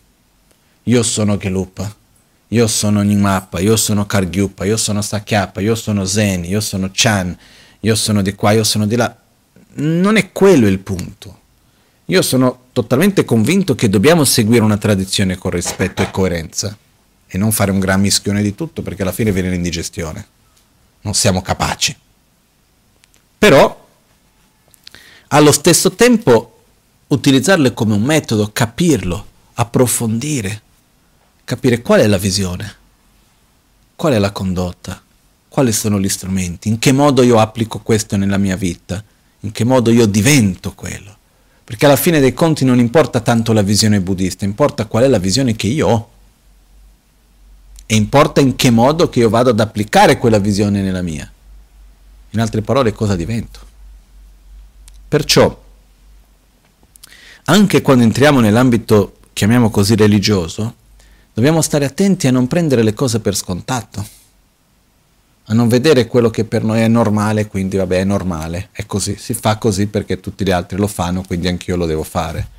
io sono Gelupa, io sono Nyingmapa, io sono Kargyupa, io sono Sakyapa, io sono Zen, io sono Chan, io sono di qua, io sono di là. Non è quello il punto. Io sono totalmente convinto che dobbiamo seguire una tradizione con rispetto e coerenza e non fare un gran mischione di tutto perché alla fine viene l'indigestione. Non siamo capaci. Però allo stesso tempo utilizzarle come un metodo, capirlo, approfondire, capire qual è la visione, qual è la condotta, quali sono gli strumenti, in che modo io applico questo nella mia vita, in che modo io divento quello. Perché alla fine dei conti non importa tanto la visione buddista, importa qual è la visione che io ho. E importa in che modo che io vado ad applicare quella visione nella mia. In altre parole, cosa divento? Perciò, anche quando entriamo nell'ambito, chiamiamo così, religioso, dobbiamo stare attenti a non prendere le cose per scontato, a non vedere quello che per noi è normale, quindi vabbè è normale, è così, si fa così perché tutti gli altri lo fanno, quindi anch'io lo devo fare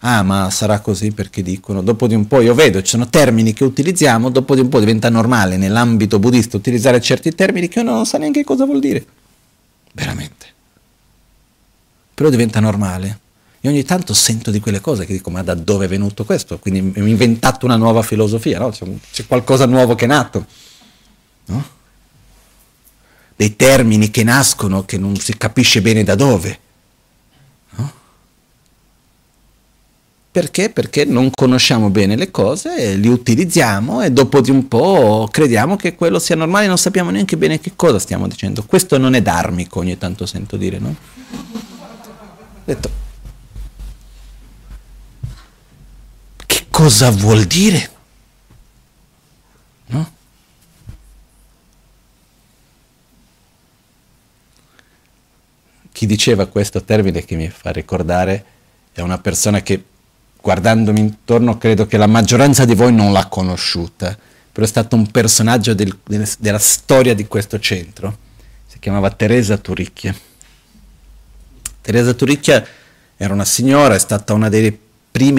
ah ma sarà così perché dicono, dopo di un po' io vedo, ci sono termini che utilizziamo, dopo di un po' diventa normale nell'ambito buddista utilizzare certi termini che uno non sa neanche cosa vuol dire, veramente. Però diventa normale. E ogni tanto sento di quelle cose che dico, ma da dove è venuto questo? Quindi ho inventato una nuova filosofia, no? c'è, c'è qualcosa nuovo che è nato. No? Dei termini che nascono che non si capisce bene da dove. Perché? Perché non conosciamo bene le cose, li utilizziamo e dopo di un po' crediamo che quello sia normale, non sappiamo neanche bene che cosa stiamo dicendo. Questo non è dharmico, ogni tanto sento dire, no? Detto, cosa vuol dire? No? Chi diceva questo termine che mi fa ricordare è una persona che guardandomi intorno credo che la maggioranza di voi non l'ha conosciuta, però è stato un personaggio del, della storia di questo centro. Si chiamava Teresa Turicchia. Teresa Turicchia era una signora, è stata una delle